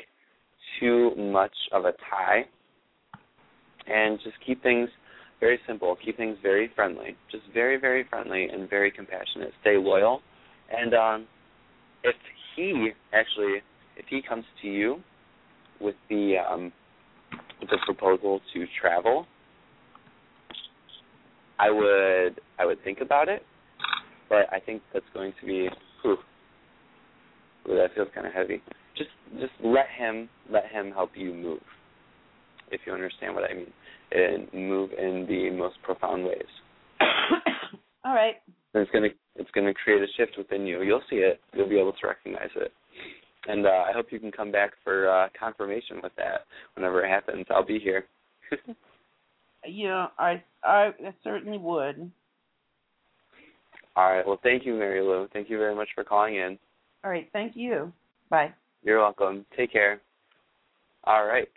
too much of a tie, and just keep things very simple. Keep things very friendly, just very very friendly and very compassionate. Stay loyal, and um, if he actually if he comes to you with the um, with the proposal to travel, I would I would think about it but I think that's going to be whew, ooh, that feels kind of heavy. Just just let him let him help you move, if you understand what I mean, and move in the most profound ways. All right. And it's gonna it's gonna create a shift within you. You'll see it. You'll be able to recognize it. And uh, I hope you can come back for uh, confirmation with that whenever it happens. I'll be here. Know, I I certainly would. All right. Well, thank you, Mary Lou. Thank you very much for calling in. All right. Thank you. Bye. You're welcome. Take care. All right.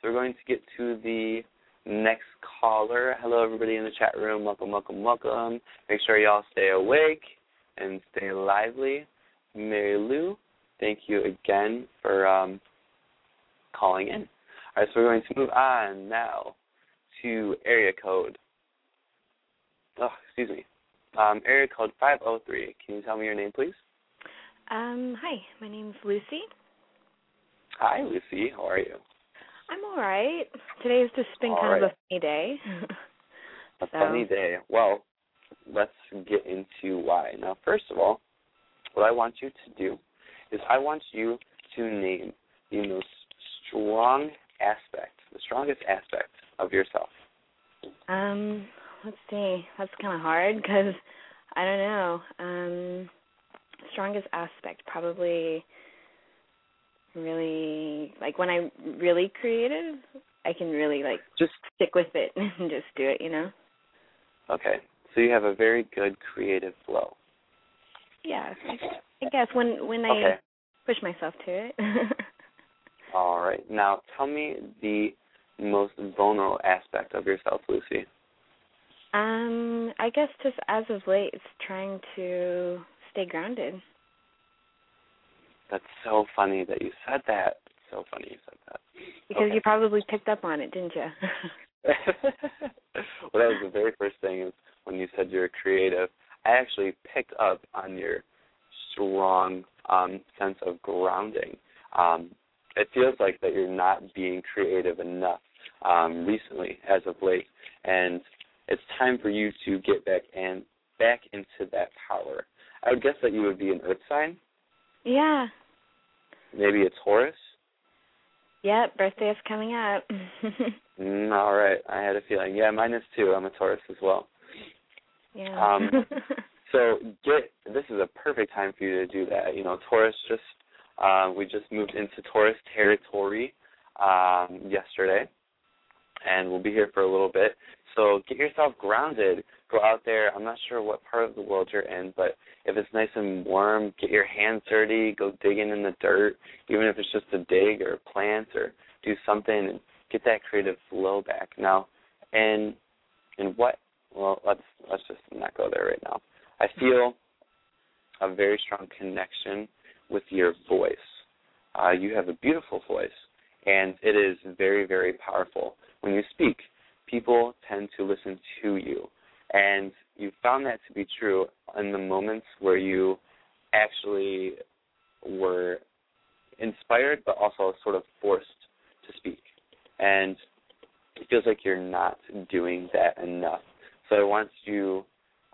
So we're going to get to the next caller. Hello, everybody in the chat room. Welcome, welcome, welcome. Make sure y'all stay awake and stay lively. Mary Lou, thank you again for um, calling in. All right, so we're going to move on now to area code. Oh, excuse me. Um, area code 503. Can you tell me your name, please? Um, hi, my name's Lucy. Hi, Lucy. How are you? I'm all right. Today's just been All kind of a funny day. A So- funny day. Well, let's get into why. Now, first of all, what I want you to do is I want you to name the most strong aspect, the strongest aspect of yourself. um, let's see. That's kind of hard because I don't know. Um, strongest aspect probably really like when I'm really creative, I can really like Just stick with it and just do it. You know? okay. So you have a very good creative flow. Yeah. I, I guess when when I Okay. push myself to it. All right. Now, tell me the most vulnerable aspect of yourself, Lucy. Um, I guess just as of late, it's trying to stay grounded. That's so funny that you said that. So funny you said that. Because Okay. you probably picked up on it, didn't you? well, that was the very first thing is when you said you're creative. I actually picked up on your strong um, sense of grounding. Um, it feels like that you're not being creative enough um, recently, as of late, and it's time for you to get back and back into that power. I would guess that you would be an Earth sign, yeah. maybe a Taurus. Yeah, birthday is coming up. Mm, all right, I had a feeling. Yeah, mine is too. I'm a Taurus as well. yeah. Um, So get this is a perfect time for you to do that. You know, Taurus just uh, we just moved into Taurus territory um, yesterday, and we'll be here for a little bit. So get yourself grounded. Go out there. I'm not sure what part of the world you're in, but if it's nice and warm, get your hands dirty. Go digging in the dirt, even if it's just a dig or a plant or do something, and get that creative flow back. Now, and and what? Well, let's let's just not go there right now. I feel a very strong connection with your voice. Uh, you have a beautiful voice, and it is very, very powerful. When you speak, people tend to listen to you, and you found that to be true in the moments where you actually were inspired, but also sort of forced to speak. And it feels like you're not doing that enough. So I want you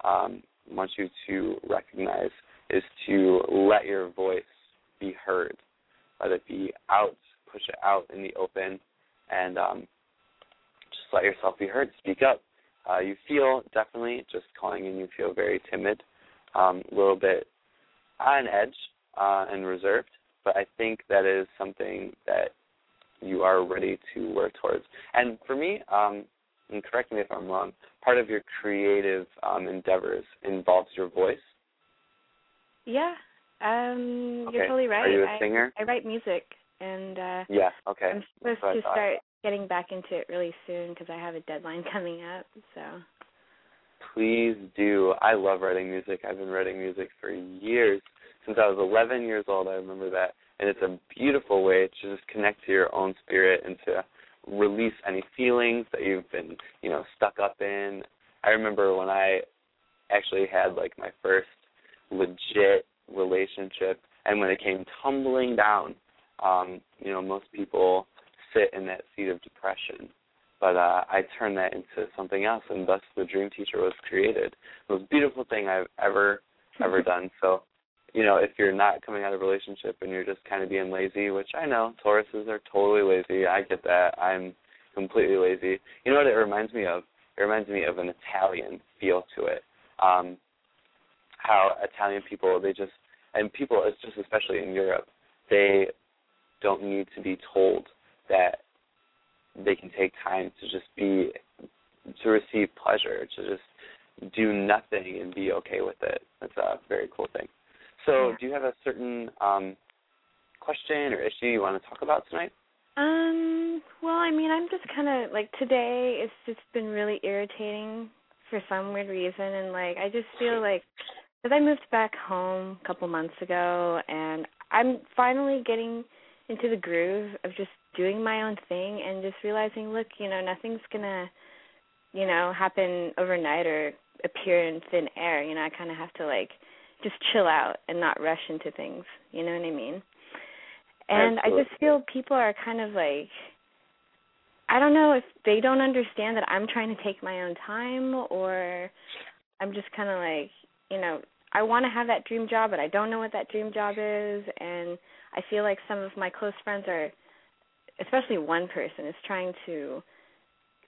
um, want you to recognize is to let your voice be heard. Let it be out, push it out in the open, and um, let yourself be heard. Speak up. Uh, you feel definitely just calling in. You feel very timid, um, a little bit on edge uh, and reserved. But I think that is something that you are ready to work towards. And for me, um, and correct me if I'm wrong, part of your creative um, endeavors involves your voice. Yeah. Um Okay. you're totally right. Are you a singer? I write music and uh Yeah. Okay. I'm supposed to start getting back into it really soon because I have a deadline coming up. So Please do. I love writing music. I've been writing music for years. Since I was 11 years old, I remember that. And it's a beautiful way to just connect to your own spirit and to release any feelings that you've been, you know, stuck up in. I remember when I actually had like my first legit relationship and when it came tumbling down, um, you know, most people sit in that seat of depression but uh, I turned that into something else, and thus the Dream Teacher was created. The most beautiful thing I've ever ever done. So, you know, if you're not coming out of a relationship and you're just kind of being lazy, which I know Tauruses are totally lazy. I get that. I'm completely lazy. You know what it reminds me of? It reminds me of an Italian feel to it. Um, how Italian people they just and people it's just especially in Europe they don't need to be told that they can take time to just be to receive pleasure, to just do nothing and be okay with it. That's a very cool thing. So, Yeah. do you have a certain um, question or issue you want to talk about tonight? Um, well, I mean, I'm just kind of like today it's just been really irritating for some weird reason and like I just feel like cuz I moved back home a couple months ago and I'm finally getting into the groove of just doing my own thing and just realizing, look, you know, nothing's going to you know, happen overnight or appear in thin air. You know, I kind of have to like just chill out and not rush into things. You know what I mean? And I just feel people are kind of like I don't know if they don't understand that I'm trying to take my own time or I'm just kind of like, you know, I want to have that dream job, but I don't know what that dream job is and I feel like some of my close friends are especially one person is trying to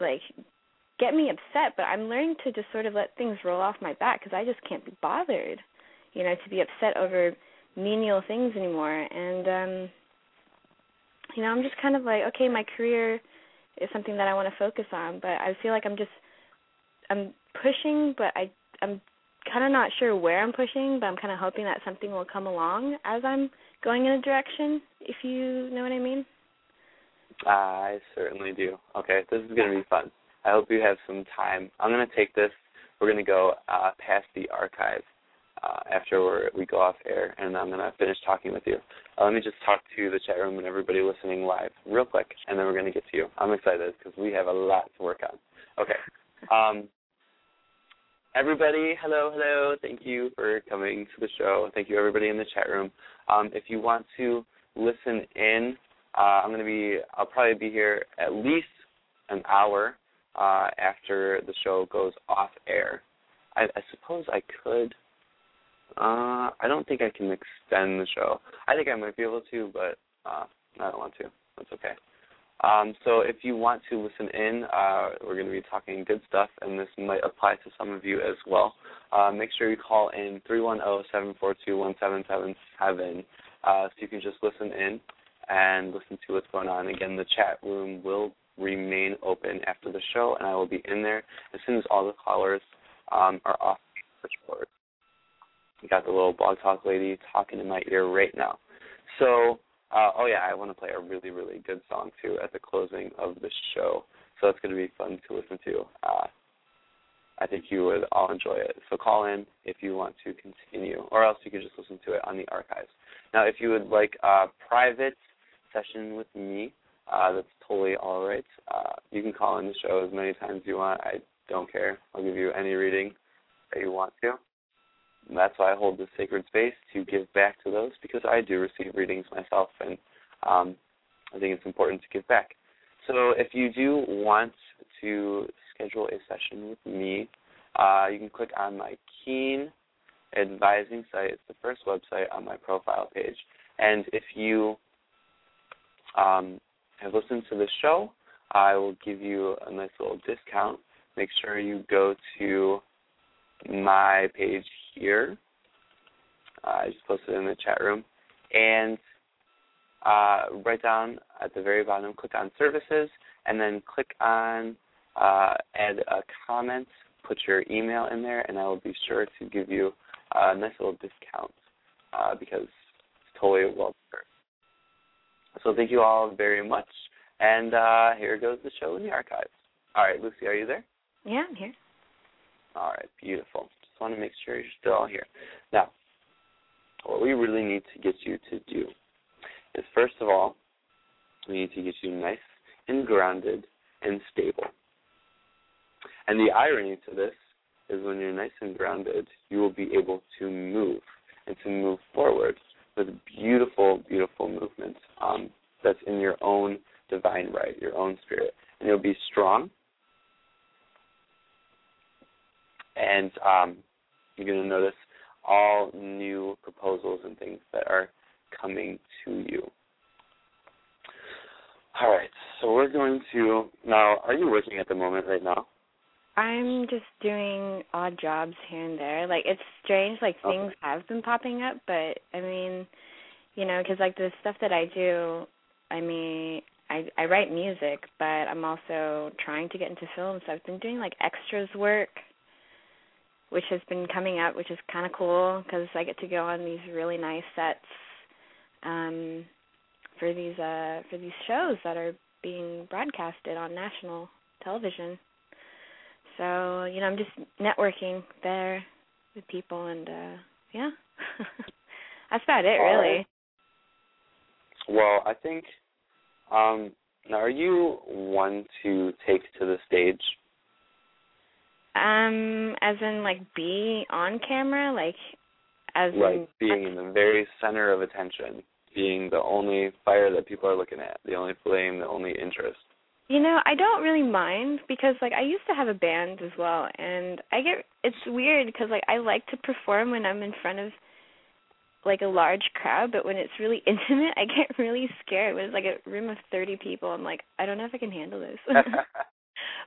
like get me upset, but I'm learning to just sort of let things roll off my back because I just can't be bothered, you know, to be upset over menial things anymore. And um you know, I'm just kind of like, okay, my career is something that I want to focus on, but I feel like I'm just I'm pushing, but I I'm kind of not sure where I'm pushing, but I'm kind of hoping that something will come along as I'm going in a direction, if you know what I mean. I certainly do. Okay, this is going to be fun. I hope you have some time. I'm going to take this. We're going to go uh, past the archive uh, after we're, we go off air, and I'm going to finish talking with you. Uh, let me just talk to the chat room and everybody listening live real quick, and then we're going to get to you. I'm excited because we have a lot to work on. Okay. Um, everybody, hello, hello. Thank you for coming to the show. Thank you, everybody in the chat room. Um, if you want to listen in, uh, I'm to be, I'll probably be here at least an hour uh, after the show goes off air. I, I suppose I could. Uh, I don't think I can extend the show. I think I might be able to, but uh, I don't want to. That's okay. Um, so if you want to listen in, uh, we're going to be talking good stuff, and this might apply to some of you as well. Uh, make sure you call in 310-742-1777 uh, so you can just listen in and listen to what's going on. Again, the chat room will remain open after the show, and I will be in there as soon as all the callers um, are off the switchboard. We got the little blog talk lady talking in my ear right now. So, uh, oh yeah, I want to play a really, really good song too at the closing of the show. So that's going to be fun to listen to. Uh, I think you would all enjoy it. So call in if you want to continue, or else you could just listen to it on the archives. Now, if you would like a private session with me, uh, that's totally all right. Uh, you can call in the show as many times as you want. I don't care. I'll give you any reading that you want to. And that's why I hold this sacred space to give back to those because I do receive readings myself, and um, I think it's important to give back. So if you do want to schedule a session with me, uh, you can click on my Keen Advising site. It's the first website on my profile page. And if you um, have listened to the show, I will give you a nice little discount. Make sure you go to my page here. Uh, I just posted it in the chat room. And uh, right down at the very bottom, click on services, and then click on uh, add a comment, put your email in there, and I will be sure to give you a nice little discount uh, because it's totally well deserved. So thank you all very much, and uh, here goes the show in the archives. All right, Lucy, are you there? Yeah, I'm here. All right, beautiful. Just want to make sure you're still all here. Now, what we really need to get you to do is first of all, we need to get you nice and grounded and stable. And the irony to this is when you're nice and grounded, you will be able to move and to move forward with beautiful, beautiful movements um, that's in your own divine right, your own spirit. And you'll be strong. And um, you're going to notice all new proposals and things that are coming to you. All right, so we're going to now. Are you working at the moment right now? I'm just doing odd jobs here and there. Like it's strange. Like Okay. things have been popping up, but I mean, you know, because like the stuff that I do, I mean, I I write music, but I'm also trying to get into film. So I've been doing like extras work, which has been coming up, which is kind of cool because I get to go on these really nice sets um for these uh for these shows that are being broadcasted on national television. So, you know, I'm just networking there with people and uh yeah. That's about it All really. Well, I think. Um, now, are you one to take to the stage? Um as in like be on camera, like as Like in being in the very center of attention, being the only fire that people are looking at, the only flame, the only interest. You know, I don't really mind because like I used to have a band as well and I get it's weird because like I like to perform when I'm in front of like a large crowd, but when it's really intimate, I get really scared. When it's like a room of 30 people, I'm like, I don't know if I can handle this.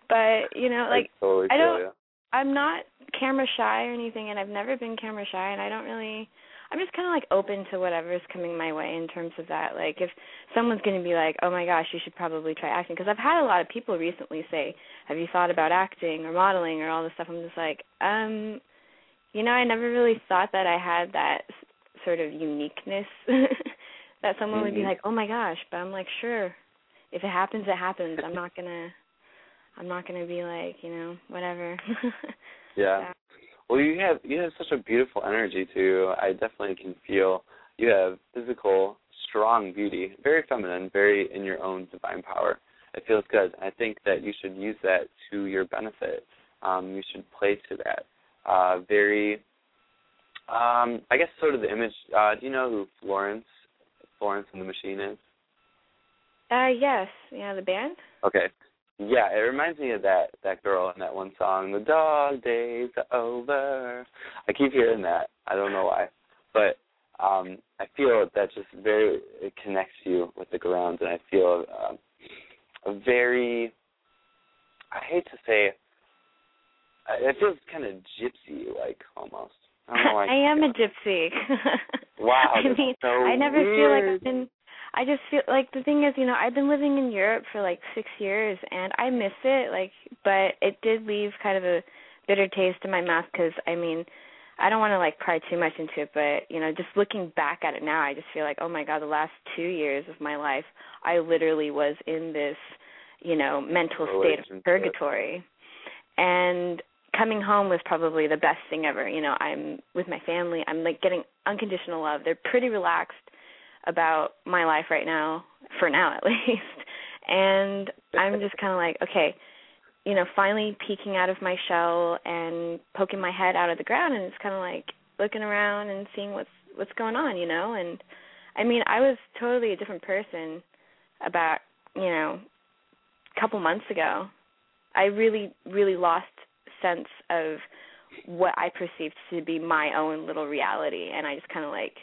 but, you know, like I totally I don't- ya. I'm not camera shy or anything, and I've never been camera shy, and I don't really. I'm just kind of like open to whatever's coming my way in terms of that. Like if someone's going to be like, "Oh my gosh, you should probably try acting," because I've had a lot of people recently say, "Have you thought about acting or modeling or all this stuff?" I'm just like, um, you know, I never really thought that I had that sort of uniqueness that someone would be Mhm. like, "Oh my gosh," but I'm like, sure, if it happens, it happens. I'm not gonna. I'm not gonna be like, you know, whatever. Yeah. Well, you have you have such a beautiful energy too. I definitely can feel you have physical, strong beauty, very feminine, very in your own divine power. It feels good. I think that you should use that to your benefit. Um, you should play to that. Uh, very, um, I guess, sort of the image. Uh, do you know who Florence, Florence and the Machine is? Uh yes, yeah, the band. Okay. Yeah, it reminds me of that that girl in that one song, The Dog Days Are Over. I keep hearing that. I don't know why. But um I feel that just very it connects you with the ground and I feel um a very I hate to say it feels kind of gypsy like almost. I don't know why I am a gypsy. Wow, I mean, so I never feel like. I've been. I just feel like the thing is, you know, I've been living in Europe for like six years, and I miss it. Like, but it did leave kind of a bitter taste in my mouth because I mean, I don't want to like pry too much into it, but you know, just looking back at it now, I just feel like, oh my god, the last two years of my life, I literally was in this, you know, mental state of purgatory, and coming home was probably the best thing ever. You know, I'm with my family. I'm like getting unconditional love. They're pretty relaxed about my life right now, for now at least. And I'm just kind of like, okay, you know, finally peeking out of my shell and poking my head out of the ground and it's kind of like looking around and seeing what's what's going on, you know? And I mean, I was totally a different person about, you know, a couple months ago. I really really lost sense of what I perceived to be my own little reality and I just kind of like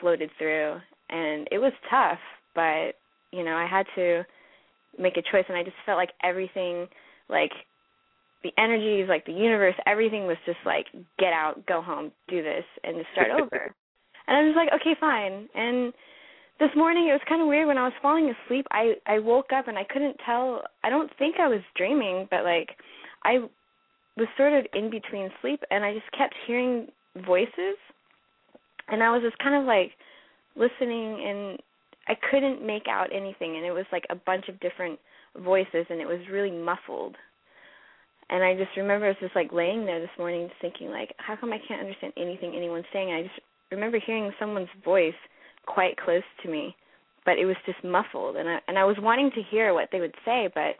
floated through and it was tough, but you know, I had to make a choice and I just felt like everything like the energies, like the universe, everything was just like get out, go home, do this and just start over. And I was like, okay, fine. And this morning it was kind of weird when I was falling asleep. I I woke up and I couldn't tell. I don't think I was dreaming, but like I was sort of in between sleep and I just kept hearing voices. And I was just kind of like listening and I couldn't make out anything and it was like a bunch of different voices and it was really muffled. And I just remember I was just like laying there this morning just thinking like how come I can't understand anything anyone's saying? I just remember hearing someone's voice quite close to me, but it was just muffled and I and I was wanting to hear what they would say, but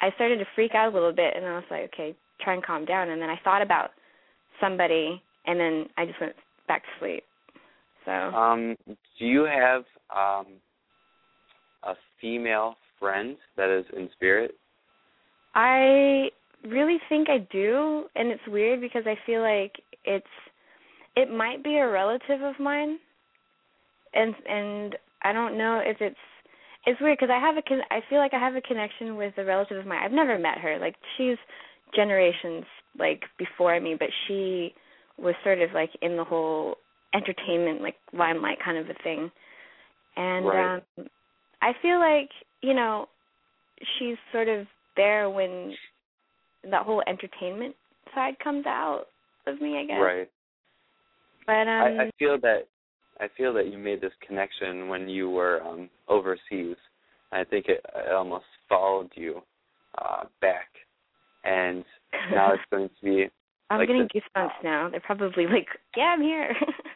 I started to freak out a little bit and I was like, okay, try and calm down and then I thought about somebody and then I just went back to sleep. So Um, do you have um a female friend that is in spirit? I really think I do, and it's weird because I feel like it's it might be a relative of mine, and and I don't know if it's it's weird because I have a con- I feel like I have a connection with a relative of mine. I've never met her. Like she's generations like before me, but she was sort of like in the whole entertainment like limelight kind of a thing. And Right. um I feel like, you know, she's sort of there when that whole entertainment side comes out of me, I guess. Right. But um I, I feel that I feel that you made this connection when you were um overseas. I think it, it almost followed you uh back, and now it's going to be. I'm like getting the- goosebumps now. They're probably like, Yeah, I'm here.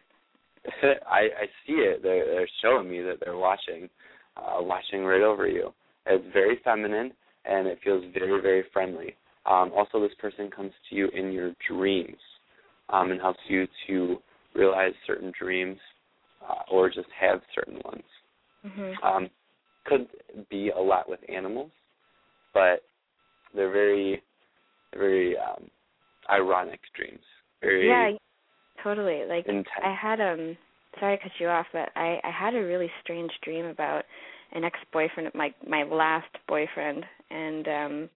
I I see it. They're they're showing me that they're watching, uh watching right over you. It's very feminine and it feels very very friendly. Um, also, this person comes to you in your dreams, um, and helps you to realize certain dreams, uh, or just have certain ones. mhm. um, could be a lot with animals, but they're very, very um, ironic dreams. Very Yeah, totally. Like intense. I had um sorry to cut you off, but I I had a really strange dream about an ex-boyfriend, my my last boyfriend, and um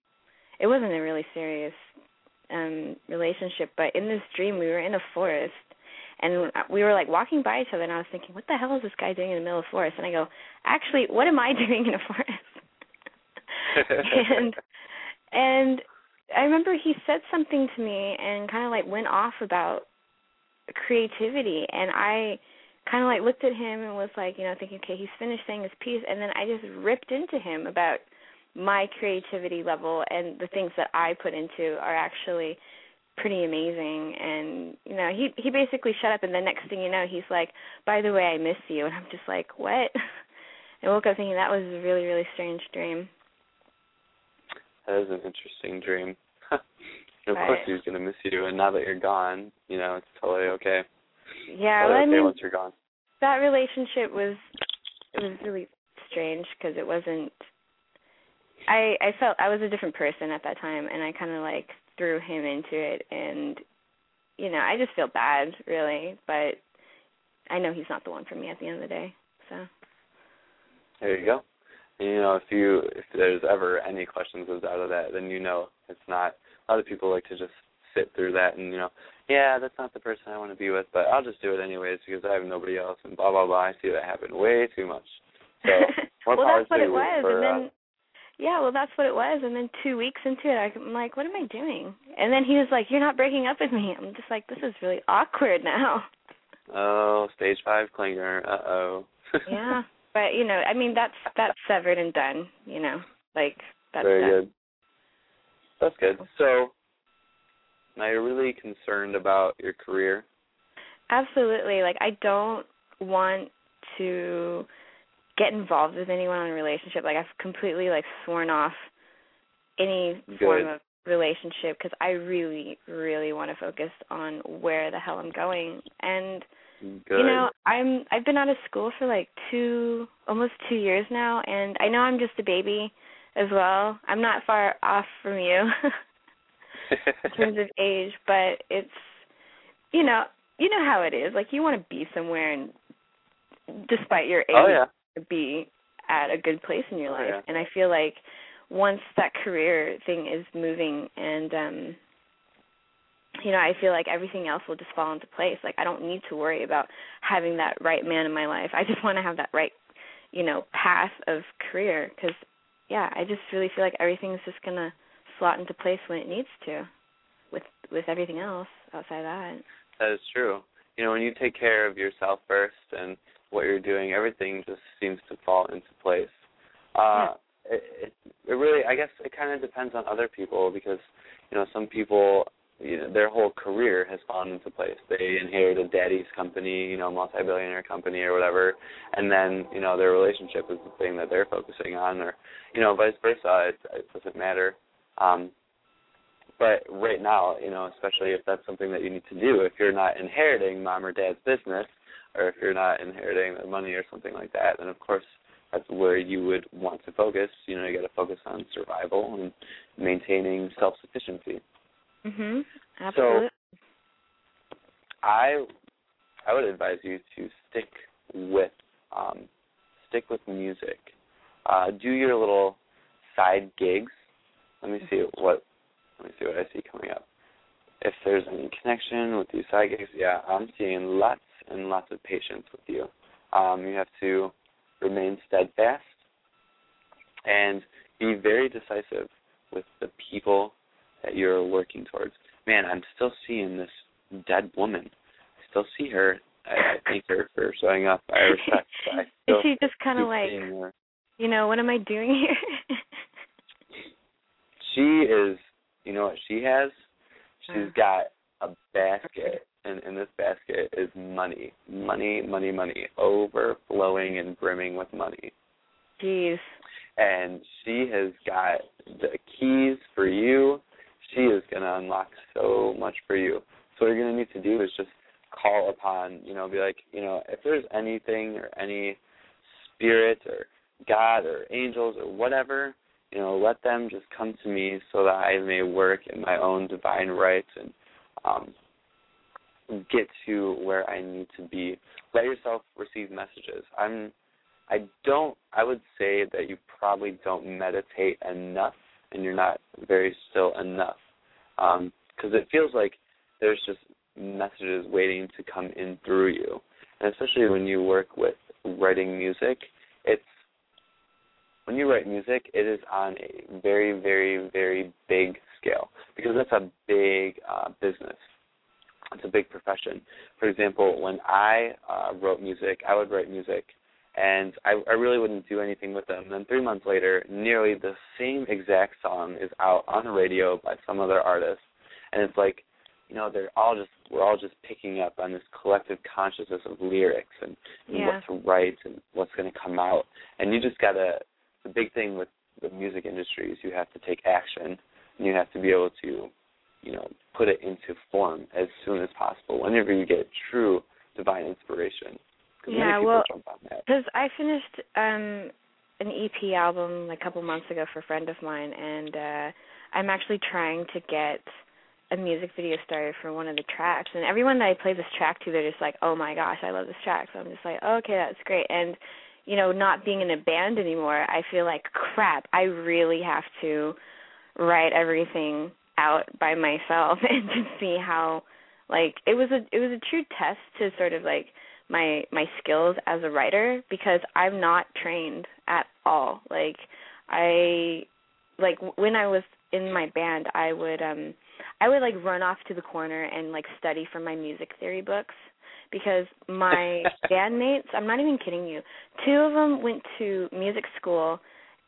it wasn't a really serious um relationship, but in this dream we were in a forest and we were like walking by each other and I was thinking, what the hell is this guy doing in the middle of the forest? And I go, actually, what am I doing in a forest? and and I remember he said something to me and kind of like went off about creativity. And I kind of like looked at him and was like, you know, thinking, okay, he's finished saying his piece. And then I just ripped into him about my creativity level and the things that I put into are actually pretty amazing. And you know he he basically shut up and the next thing you know he's like by the way I miss you. And I'm just like what? I woke up thinking that was a really really strange dream. That is an interesting dream. Of course, Right. he's gonna miss you, and now that you're gone, you know it's totally okay. yeah Totally well, I mean once you're gone. that relationship was it was really strange because it wasn't I I felt I was a different person at that time and I kind of like threw him into it and you know I just feel bad really but I know he's not the one for me at the end of the day so There you go. And, you know, if you if there's ever any questions out of that, then you know it's not. A lot of people like to just sit through that and you know, yeah, that's not the person I want to be with, but I'll just do it anyways because I have nobody else and blah blah blah. I see that happen way too much. So well that's what it was for, and uh, then yeah well that's what it was and then 2 weeks into it I'm like what am I doing and then he was like you're not breaking up with me I'm just like this is really awkward now Oh, stage five clinger. Uh oh. yeah but you know i mean that's that's severed and done you know like that's Very done. good. That's good. So now you're really concerned about your career. absolutely like i don't want to get involved with anyone in a relationship like i've completely like sworn off any form Good. of relationship because i really really want to focus on where the hell i'm going and Good. You know, I'm I've been out of school for like two almost two years now and I know I'm just a baby as well. I'm not far off from you. in terms of age, but it's you know you know how it is. Like you want to be somewhere, and despite your age, oh yeah. be at a good place in your Oh, life. yeah. And I feel like once that career thing is moving and um you know, I feel like everything else will just fall into place. Like I don't need to worry about having that right man in my life. I just want to have that right, you know, path of career cuz yeah, I just really feel like everything's just going to slot into place when it needs to with with everything else outside of that. That is true. You know, when you take care of yourself first and what you're doing, everything just seems to fall into place. Uh it, it it really I guess it kind of depends on other people because you know some people you know their whole career has fallen into place. They inherited daddy's company, you know, multi-billionaire company or whatever, and then you know their relationship is the thing that they're focusing on, or you know vice versa. It, it doesn't matter. Um, but right now, you know, especially if that's something that you need to do, if you're not inheriting mom or dad's business, or if you're not inheriting the money or something like that, then of course that's where you would want to focus. You know, you got to focus on survival and maintaining self-sufficiency. Mhm. Absolutely. I I would advise you to stick with um, stick with music. Uh, do your little side gigs. Let me see what let me see what I see coming up. If there's any connection with these side gigs, yeah, I'm seeing lots and lots of patience with you. Um, you have to remain steadfast and be very decisive with the people that you're working towards. Man, I'm still seeing this dead woman. I still see her. I, I thank her for showing up. I respect. I Is she just kind of like, you know, what am I doing here? She is. You know what she has? She's Mm. got a basket, and in this basket is money, money, money, money, overflowing and brimming with money. Jeez. and she has got the keys for you. She is going to unlock so much for you. So what you're going to need to do is just call upon, you know, be like, you know, if there's anything or any spirit or God or angels or whatever, you know, let them just come to me so that I may work in my own divine rights and um get to where I need to be. Let yourself receive messages. I'm I don't. I would say that you probably don't meditate enough, and you're not very still enough, because it feels like there's just messages waiting to come in through you, and especially when you work with writing music, it's when you write music, it is on a very, very, very big scale because that's a big uh, business. It's a big profession. For example, when I uh, wrote music, I would write music and I, I really wouldn't do anything with them. And Then three months later, nearly the same exact song is out on the radio by some other artist, and it's like, you know, they're all just we're all just picking up on this collective consciousness of lyrics and, and Yeah. what to write and what's going to come out, and you just gotta. The big thing with the music industry is you have to take action, and you have to be able to, you know, put it into form as soon as possible. Whenever you get true divine inspiration. Yeah, well, jump on that. Because I finished um an EP album a couple months ago for a friend of mine, and uh I'm actually trying to get a music video started for one of the tracks. And everyone that I play this track to, they're just like, "Oh my gosh, I love this track." So I'm just like, oh, "Okay, that's great." And you know, not being in a band anymore, I feel like crap. I really have to write everything out by myself and to see how like it was a it was a true test to sort of like my my skills as a writer because I'm not trained at all. Like I like when I was in my band, I would um I would like run off to the corner and like study from my music theory books because my bandmates, I'm not even kidding you. Two of them went to music school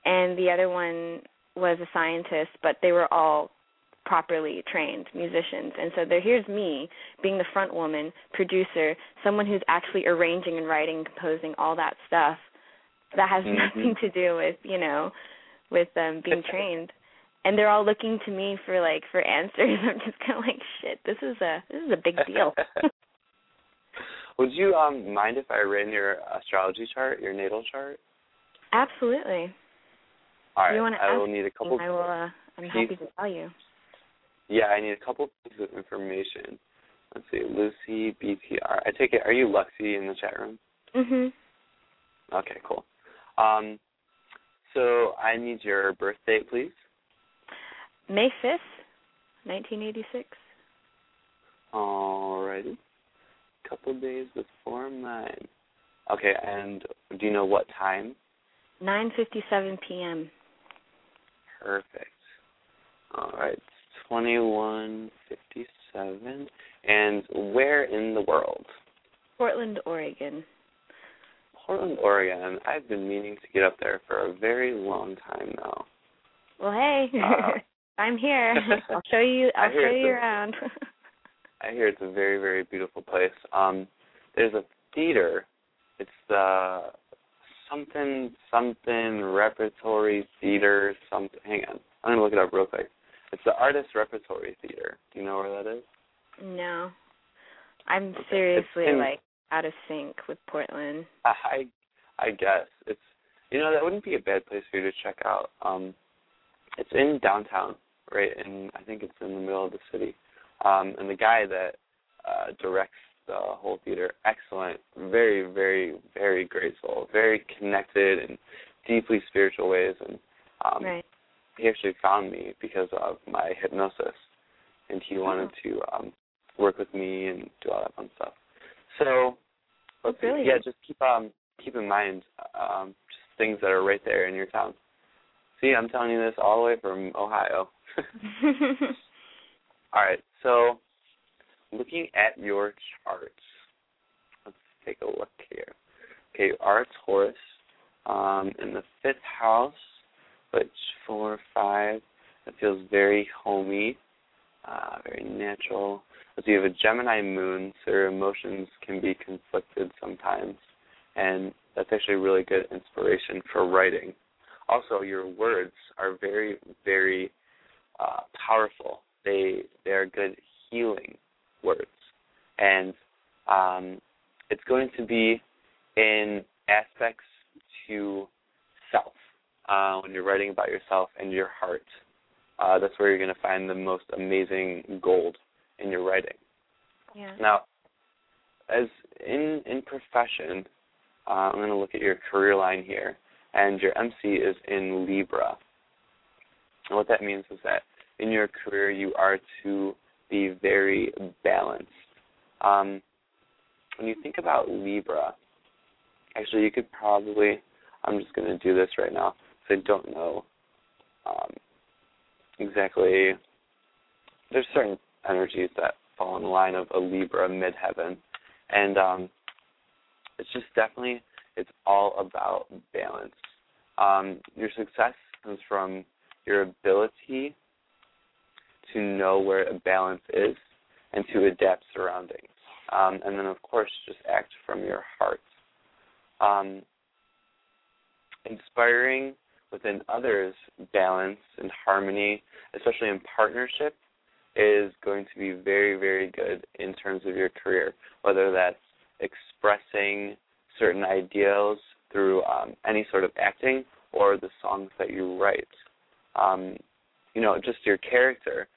and the other one was a scientist, but they were all properly trained musicians. And so there here's me being the front woman, producer, someone who's actually arranging and writing, composing, all that stuff that has Mhm. nothing to do with, you know, with um being trained. And they're all looking to me for like for answers. I'm just kind of like, shit, this is a this is a big deal. Would you um mind if I ran your astrology chart, your natal chart? Absolutely. All right. you want to I will need a couple. I will uh I'm happy to tell you. Yeah, I need a couple pieces of information. Let's see, Lucy BTR. I take it. Are you Lexi in the chat room? Mhm. Okay, cool. Um, so I need your birth date, please. May fifth, nineteen eighty six. Alrighty. A couple days before mine. Okay, and do you know what time? Nine fifty seven PM. Perfect. All right, twenty-one fifty-seven. And where in the world? Portland, Oregon. Portland, Oregon. I've been meaning to get up there for a very long time now. Well hey. Uh, I'm here. I'll show you I'll show you a- around. I hear it's a very, very beautiful place. Um, there's a theater. It's the something something repertory theater something. Hang on, I'm gonna look it up real quick. It's the Artist Repertory Theater. Do you know where that is? no. I'm Okay. seriously in- like out of sync with Portland. I I guess it's you know that wouldn't be a bad place for you to check out. Um, it's in downtown, right? And I think it's in the middle of the city. Um, and the guy that uh, directs the whole theater, excellent, very, very, very graceful, very connected in deeply spiritual ways. And um, right. He actually found me because of my hypnosis, and he wanted Oh. to um, work with me and do all that fun stuff. So, let's see. Yeah, just keep um keep in mind um just things that are right there in your town. See, I'm telling you this all the way from Ohio. all right, so looking at your charts, let's take a look here. Okay, you are a Taurus um, in the fifth house, which four, or five, It feels very homey, uh, very natural. Let's you have a Gemini moon, so your emotions can be conflicted sometimes, and that's actually really good inspiration for writing. Also, your words are very, very uh, powerful. They they are good healing words, and um, it's going to be in aspects to self uh, when you're writing about yourself and your heart. Uh, that's where you're going to find the most amazing gold in your writing. yeah. Now, as in in profession, uh, I'm going to look at your career line here, and your MC is in Libra. And what that means is that in your career you are to be very balanced. Um, when you think about Libra, actually you could probably, I'm just going to do this right now I don't know um, exactly. There's certain energies that fall in the line of a Libra midheaven, and um, it's just definitely it's all about balance. Um, your success comes from your ability to know where a balance is and to adapt surroundings, um, and then of course just act from your heart. Um, inspiring within others balance and harmony, especially in partnership, is going to be very, very good in terms of your career, whether that's expressing certain ideals through um, any sort of acting or the songs that you write. Um, you know, just your character.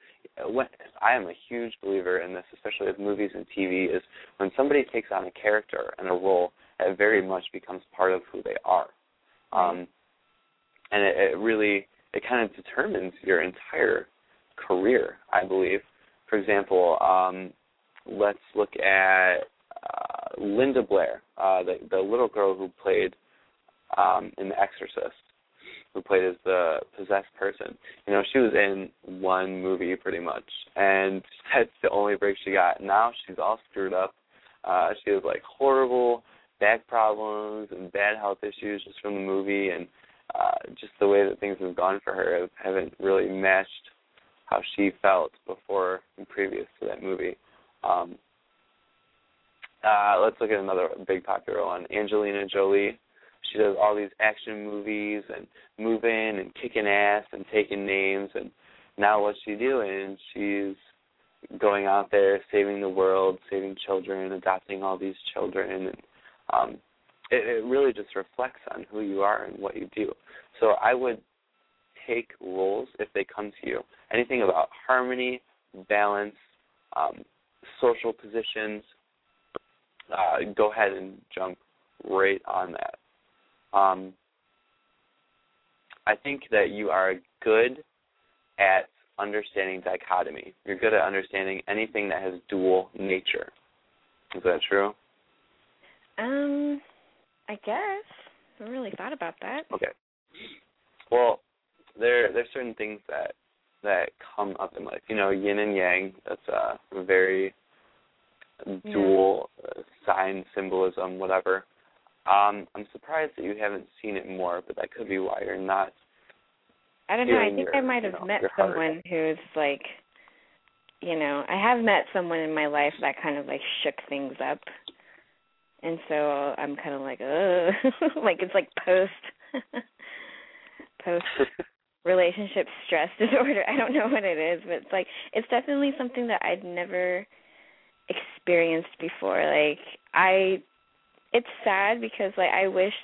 When, I am a huge believer in this, especially with movies and TV, is when somebody takes on a character and a role, it very much becomes part of who they are. Um, and it, it really, it kind of determines your entire career, I believe. For example, um, let's look at uh, Linda Blair, uh, the the little girl who played um, in The Exorcist, who played as the possessed person. You know, she was in one movie pretty much, and that's the only break she got. Now she's all screwed up. Uh, she has like horrible back problems and bad health issues just from the movie, and uh, just the way that things have gone for her have, haven't really matched how she felt before and previous to that movie. Um, uh, let's look at another big popular one, Angelina Jolie. She does all these action movies and moving and kicking ass and taking names, and now what's she doing? She's going out there saving the world, saving children, adopting all these children, and um, it, it really just reflects on who you are and what you do. So I would take roles if they come to you. Anything about harmony, balance, um, social positions, uh, go ahead and jump right on that. Um, I think that you are good at understanding dichotomy. You're good at understanding anything that has dual nature. Is that true? Um, I guess. I really thought about that. Okay. Well, there there's certain things that that come up in life. You know, yin and yang. That's a very dual uh, sign symbolism, whatever. Um, I'm surprised that you haven't seen it more, but that could be why you're not. I don't know. I think your, I might you have know, met someone who's like, you know, I have met someone in my life that kind of like shook things up, and so I'm kind of like, oh, like it's like post, post relationship stress disorder. I don't know what it is, but it's like it's definitely something that I'd never experienced before. Like I it's sad because like I wish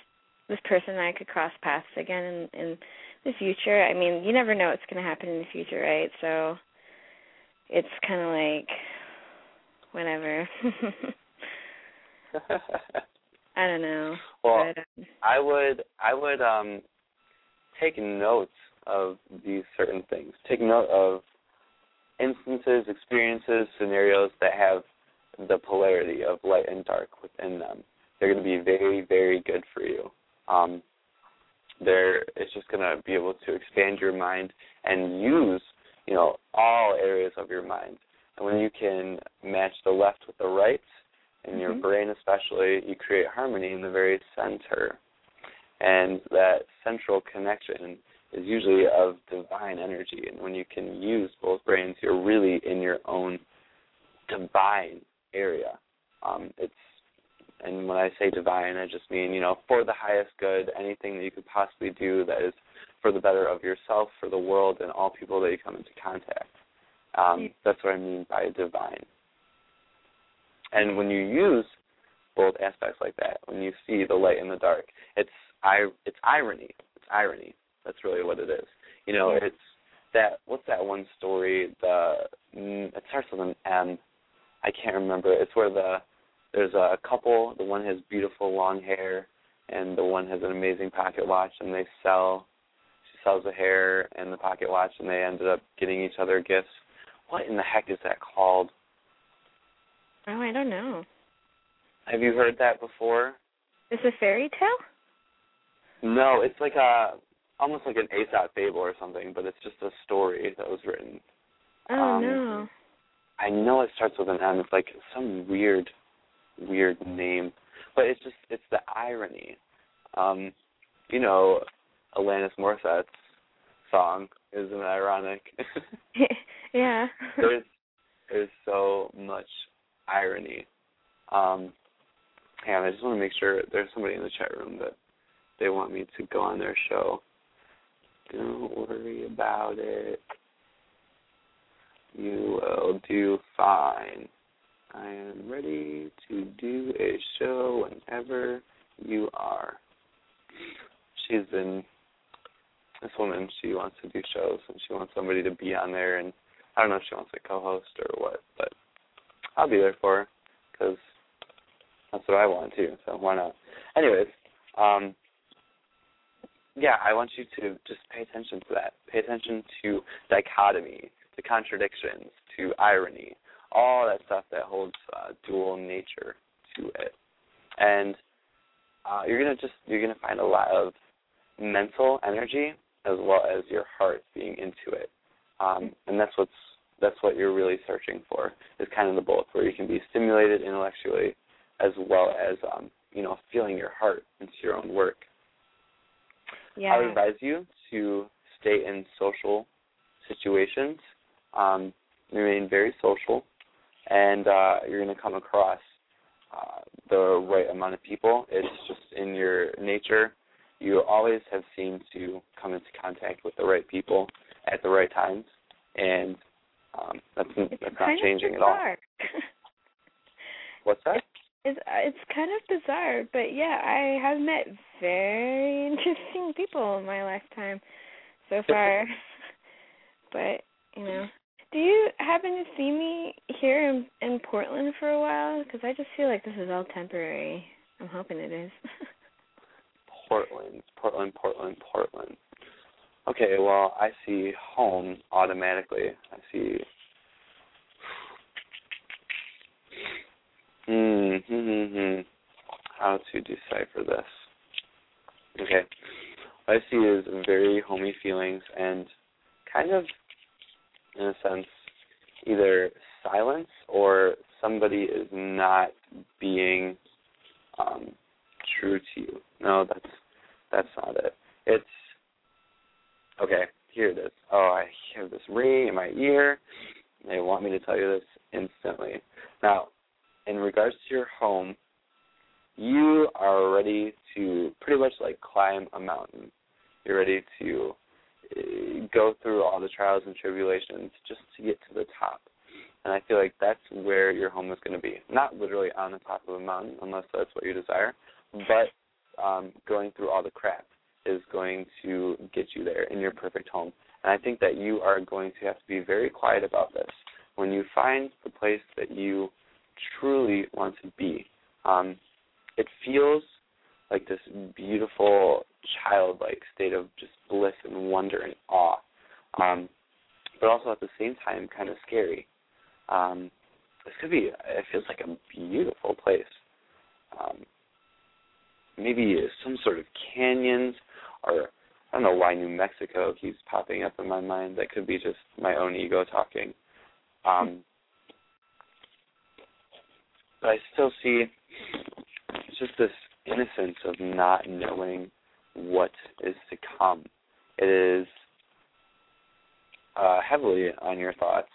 this person and I could cross paths again in in the future. I mean, you never know what's going to happen in the future, right? So it's kind of like whatever. I don't know. well, but, um, I would I would um take notes of these certain things. Take note of instances, experiences, scenarios that have the polarity of light and dark within them. They're going to be very, very good for you. Um, they're it's just going to be able to expand your mind and use you know all areas of your mind. And when you can match the left with the right in your Mhm. brain, especially, you create harmony in the very center. And that central connection is usually of divine energy. And when you can use both brains, you're really in your own divine area. Um, it's and when I say divine, I just mean you know for the highest good, anything that you could possibly do that is for the better of yourself, for the world, and all people that you come into contact. Um, that's what I mean by divine. And when you use both aspects like that, when you see the light and the dark, it's I it's irony. It's irony. That's really what it is. You know, it's that what's that one story? The mm, it starts with an M. I can't remember. It's where the there's a couple. The one has beautiful long hair, and the one has an amazing pocket watch, and they sell. She sells the hair and the pocket watch, and they ended up getting each other gifts. What in the heck is that called? Oh, I don't know. Have you heard that before? Is it a fairy tale? No, it's like a almost like an Aesop fable or something, but it's just a story that was written. Oh Um, no. I know it starts with an M. It's like some weird, weird name, but it's just it's the irony. Um, you know, Alanis Morissette's song isn't ironic? yeah. there's there's so much irony. Um, and I just want to make sure there's somebody in the chat room that they want me to go on their show. Don't worry about it. You will do fine. I am ready to do a show whenever you are. She's been this woman. She wants to do shows and she wants somebody to be on there. And I don't know if she wants a co-host or what, but I'll be there for her because that's what I want too. So why not? Anyways, um, yeah, I want you to just pay attention to that. Pay attention to dichotomy, to contradictions, to irony, all that stuff that holds uh, dual nature to it. And uh, you're gonna just you're gonna find a lot of mental energy as well as your heart being into it. Um, and that's what's that's what you're really searching for is kind of the both where you can be stimulated intellectually as well as um, you know feeling your heart into your own work. Yeah. I would advise you to stay in social situations, um, remain very social, and uh, you're going to come across uh, the right amount of people. It's just in your nature. You always have seemed to come into contact with the right people at the right times, and um, that's that's not changing at all. What's that? It's it's kind of bizarre, but yeah, I have met very interesting people in my lifetime so far. but you know, Do you happen to see me here in, in Portland for a while? Because I just feel like this is all temporary. I'm hoping it is. Portland, Portland, Portland, Portland. Okay, well, I see home automatically. I see. Hmm, hmm, hmm, hmm. How to decipher this? Okay, what I see is very homey feelings and kind of, in a sense, either silence or somebody is not being um, true to you. No, that's that's not it. It's okay. Here it is. Oh, I hear this ring in my ear. They want me to tell you this instantly. Now, in regards to your home, you are ready to pretty much like climb a mountain. You're ready to uh, go through all the trials and tribulations just to get to the top. And I feel like that's where your home is going to be. Not literally on the top of a mountain, unless that's what you desire, but um, going through all the crap is going to get you there in your perfect home. And I think that you are going to have to be very quiet about this. When you find the place that you truly want to be, um, it feels like this beautiful childlike state of just bliss and wonder and awe. Um, but also at the same time kind of scary. Um, this could be it feels like a beautiful place. Um, maybe some sort of canyons or I don't know why New Mexico keeps popping up in my mind. That could be just my own ego talking. Um, but I still see just this innocence of not knowing what is to come. It is uh, heavily on your thoughts,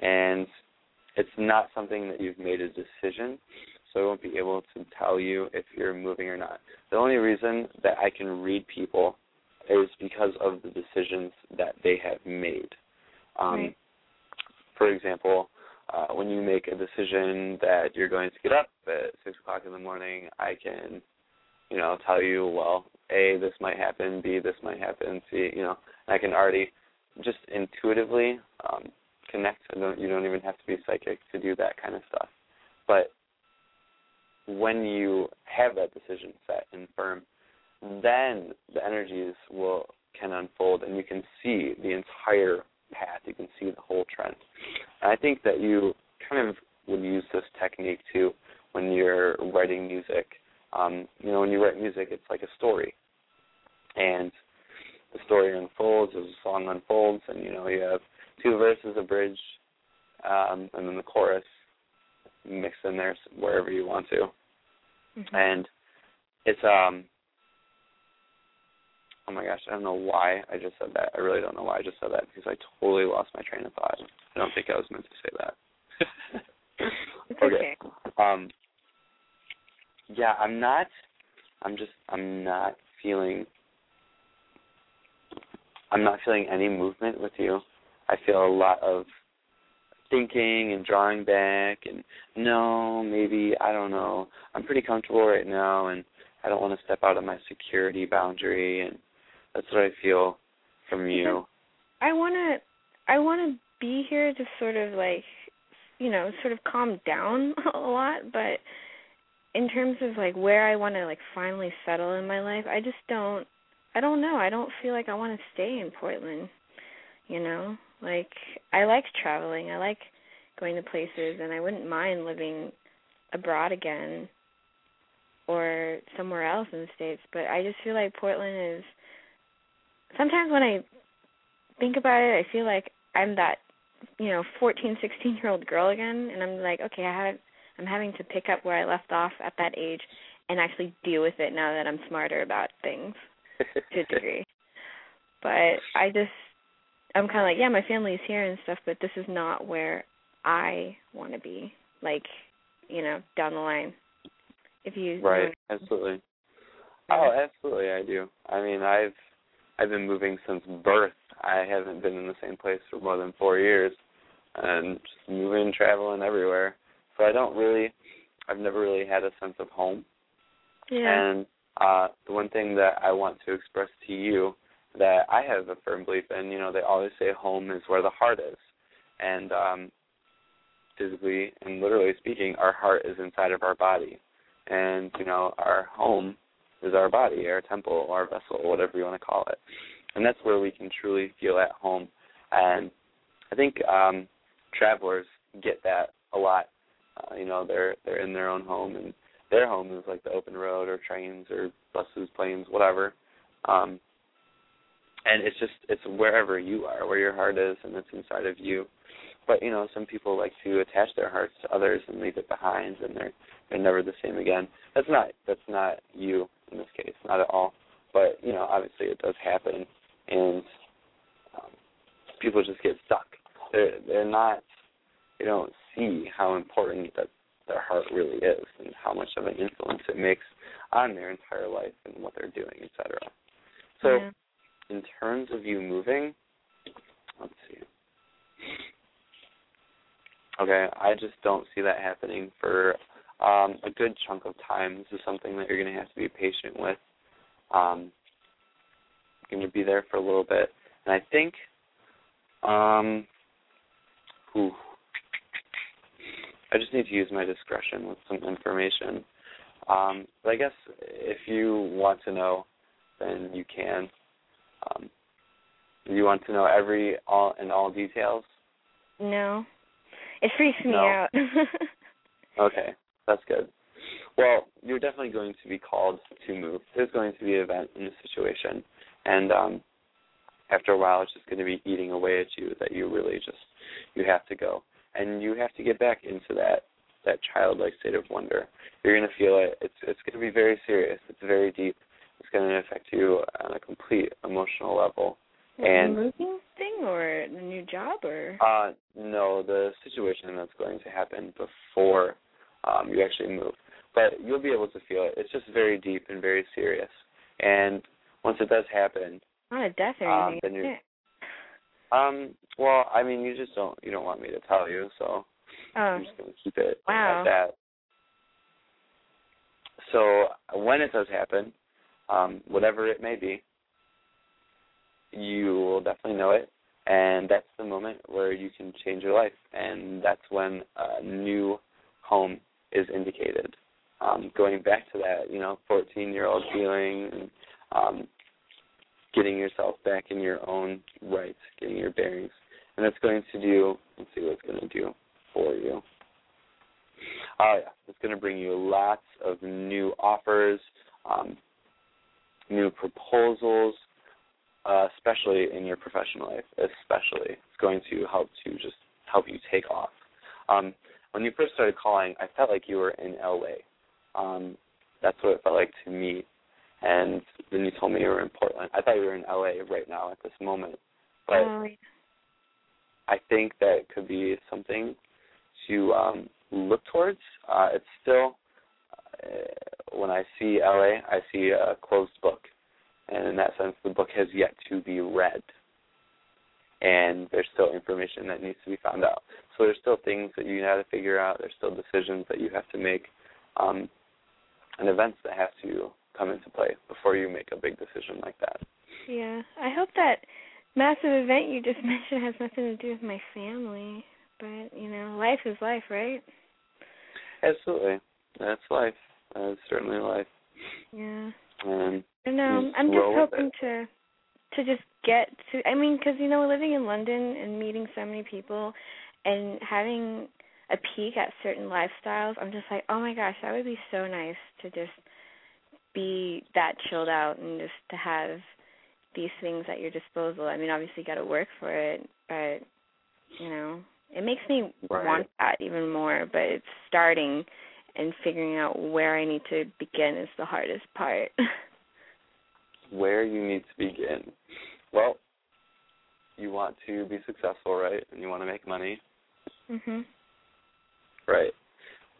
and it's not something that you've made a decision, so I won't be able to tell you if you're moving or not. The only reason that I can read people is because of the decisions that they have made. Um, Right. For example, uh, when you make a decision that you're going to get up at six o'clock in the morning, I can, you know, tell you, well, A, this might happen, B, this might happen, C, you know, and I can already just intuitively um, connect. I don't, you don't even have to be psychic to do that kind of stuff. But when you have that decision set and firm, then the energies will can unfold and you can see the entire path. You can see the whole trend. And I think that you kind of would use this technique too when you're writing music. Um, you know, when you write music, it's like a story, and the story unfolds as the song unfolds, and you know you have two verses, a bridge, um, and then the chorus mixed in there wherever you want to Mhm. and it's um oh my gosh, I don't know why I just said that. I really don't know why I just said that because I totally lost my train of thought. I don't think I was meant to say that. It's okay. Um yeah, I'm not I'm just I'm not feeling I'm not feeling any movement with you. I feel a lot of thinking and drawing back and no, maybe I don't know. I'm pretty comfortable right now and I don't want to step out of my security boundary and that's what I feel from you. I wanna I wanna be here to sort of like you know, sort of calm down a lot, but in terms of like where I wanna like finally settle in my life, I just don't I don't know. I don't feel like I wanna stay in Portland. You know? Like I like traveling. I like going to places and I wouldn't mind living abroad again or somewhere else in the States, but I just feel like Portland is sometimes when I think about it, I feel like I'm that, you know, 14, 16 year old girl again, and I'm like, okay, I have, I'm having to pick up where I left off at that age, and actually deal with it now that I'm smarter about things to a degree. But I just, I'm kind of like, yeah, my family's here and stuff, but this is not where I want to be. Like, you know, down the line. If you Right, absolutely. Oh, absolutely, I do. I mean, I've I've been moving since birth. I haven't been in the same place for more than four years, and just moving, traveling everywhere. So I don't really, I've never really had a sense of home. yeah. And uh, the one thing that I want to express to you that I have a firm belief in, you know, they always say home is where the heart is. and um, physically and literally speaking, our heart is inside of our body, and you know our home is our body, our temple, our vessel, whatever you want to call it, and that's where we can truly feel at home. And I think um, travelers get that a lot. Uh, you know, they're they're in their own home, and their home is like the open road or trains or buses, planes, whatever. Um, and it's just it's wherever you are, where your heart is, and it's inside of you. But you know, some people like to attach their hearts to others and leave it behind, and they're they're never the same again. That's not that's not you in this case, not at all. But you know, obviously it does happen, and um, people just get stuck. They're they're not. They don't see how important that their heart really is, and how much of an influence it makes on their entire life and what they're doing, etc. So, Yeah. In terms of you moving, let's see. Okay, I just don't see that happening for um, a good chunk of time. This is something that you're going to have to be patient with. Um, going to be there for a little bit, and I think, um, whew, I just need to use my discretion with some information. Um, but I guess if you want to know, then you can. Um, you want to know every all and all details? No. It freaks me No. out. Okay, that's good. Well, you're definitely going to be called to move. There's going to be an event in the situation, and um, after a while, it's just going to be eating away at you that you really just you have to go, and you have to get back into that that childlike state of wonder. You're going to feel it. It's it's going to be very serious. It's very deep. It's going to affect you on a complete emotional level. And- the moving thing or the new job or Uh, no, the situation that's going to happen before um, you actually move. But you'll be able to feel it. It's just very deep and very serious. And once it does happen, not a death or Um, anything. then you're- um, well, I mean, you just don't you don't want me to tell you, so Oh. I'm just going to keep it Wow. at that. So when it does happen, um, whatever it may be, you will definitely know it, and that's the moment where you can change your life, and that's when a new home is indicated. Um, going back to that, you know, 14-year-old feeling, and um, getting yourself back in your own right, getting your bearings, and it's going to do. Let's see what it's going to do for you. Oh yeah, it's going to bring you lots of new offers, um, new proposals, uh, especially in your professional life. Especially, it's going to help to just help you take off. Um, when you first started calling, I felt like you were in LA. Um, that's what it felt like to me. And then you told me you were in Portland. I thought you were in LA right now at this moment. But oh, I think that could be something to um, look towards. Uh, it's still, when I see LA, I see a closed book. And in that sense, the book has yet to be read. And there's still information that needs to be found out. So there's still things that you have to figure out. There's still decisions that you have to make, um, and events that have to come into play before you make a big decision like that. yeah. I hope that massive event you just mentioned has nothing to do with my family. But, you know, life is life, right? Absolutely, that's life. That's certainly life. Yeah. And I know. Um, just I'm just hoping to to just get to. I mean, because you know, living in London and meeting so many people, and having a peek at certain lifestyles, I'm just like, oh my gosh, that would be so nice to just be that chilled out and just to have these things at your disposal. I mean, obviously, you got to work for it, but you know, it makes me Right. want that even more. But it's starting and figuring out where I need to begin is the hardest part. where you need to begin. Well, you want to be successful, right? And you want to make money, mhm. right?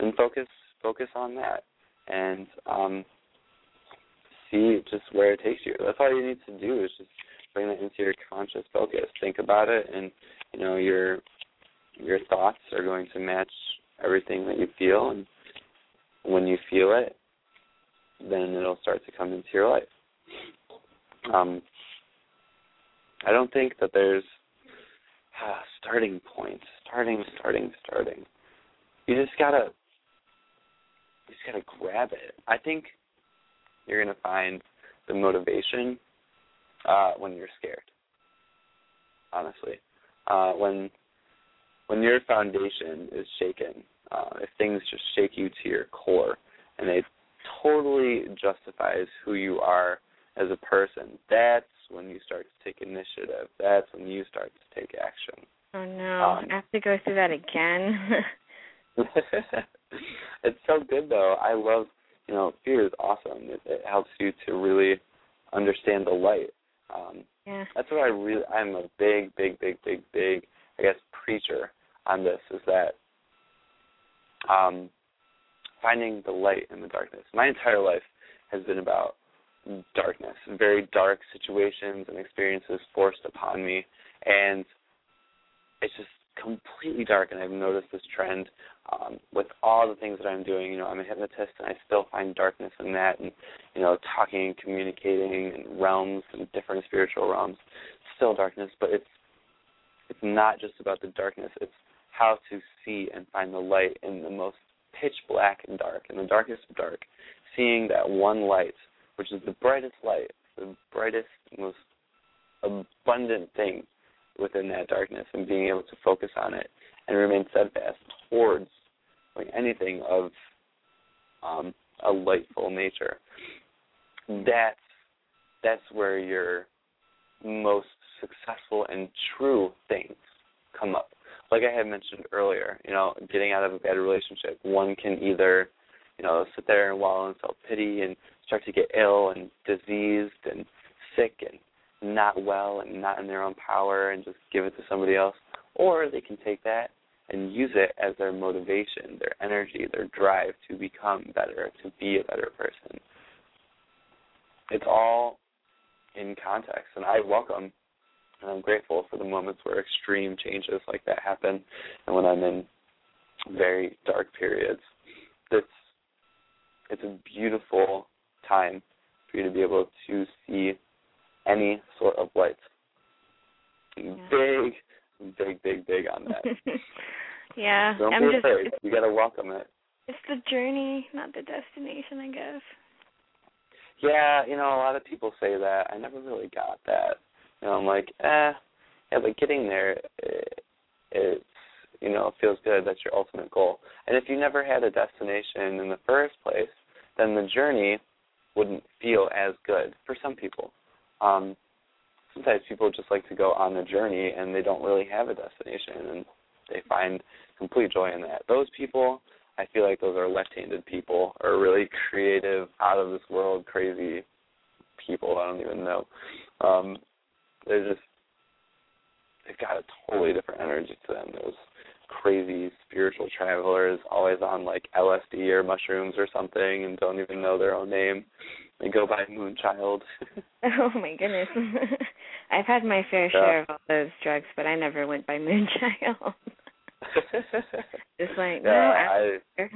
And focus focus on that and um see just where it takes you. That's all you need to do is just bring that into your conscious focus. Think about it and you know your your thoughts are going to match everything that you feel and when you feel it then it'll start to come into your life. Um I don't think that there's a starting point, starting, starting, starting. You just gotta, you just gotta grab it. I think you're gonna find the motivation uh, when you're scared. Honestly, uh, when when your foundation is shaken, uh, if things just shake you to your core, and it totally justifies who you are as a person, that's when you start to take initiative. That's when you start to take action. Oh no, Um, I have to go through that again. it's so good though. I love, you know, fear is awesome. It, it helps you to really understand the light. Um, yeah. that's what I really. I'm a big, big, big, big, big. I guess preacher on this is that um, finding the light in the darkness. My entire life has been about darkness, very dark situations and experiences forced upon me, and it's just completely dark. And I've noticed this trend um, with all the things that I'm doing. You know, I'm a hypnotist, and I still find darkness in that, and you know, talking and communicating in realms and different spiritual realms. Still darkness, but it's it's not just about the darkness. It's how to see and find the light in the most pitch black and dark, in the darkest of dark, seeing that one light, which is the brightest light, the brightest, most abundant thing within that darkness, and being able to focus on it and remain steadfast towards like anything of um, a lightful nature. That's that's where your most successful and true things come up. Like I had mentioned earlier, you know, getting out of a bad relationship, one can either, you know, sit there and wallow in self pity and start to get ill and diseased and sick and not well and not in their own power and just give it to somebody else. Or they can take that and use it as their motivation, their energy, their drive to become better, to be a better person. It's all in context, and I welcome and I'm grateful for the moments where extreme changes like that happen, and when I'm in very dark periods. It's it's a beautiful time for you to be able to see any sort of light. Big, big, big, big on that. yeah, Don't I'm be just afraid. You got to welcome it. it's the journey, not the destination, I guess. Yeah, you know, a lot of people say that. I never really got that. Know, I'm like, eh, yeah, but getting there, it, it's, you know, it feels good. That's your ultimate goal. And if you never had a destination in the first place, then the journey wouldn't feel as good for some people. Um, sometimes people just like to go on the journey and they don't really have a destination and they find complete joy in that. Those people, I feel like those are left-handed people or really creative, out of this world, crazy people. I don't even know. Um, they're just they've got a totally different energy to them. Those crazy spiritual travelers, always on like LSD or mushrooms or something, and don't even know their own name. They go by Moonchild. Oh my goodness. I've had my fair Yeah. share of all those drugs, but I never went by Moonchild. Just like no, yeah, I, it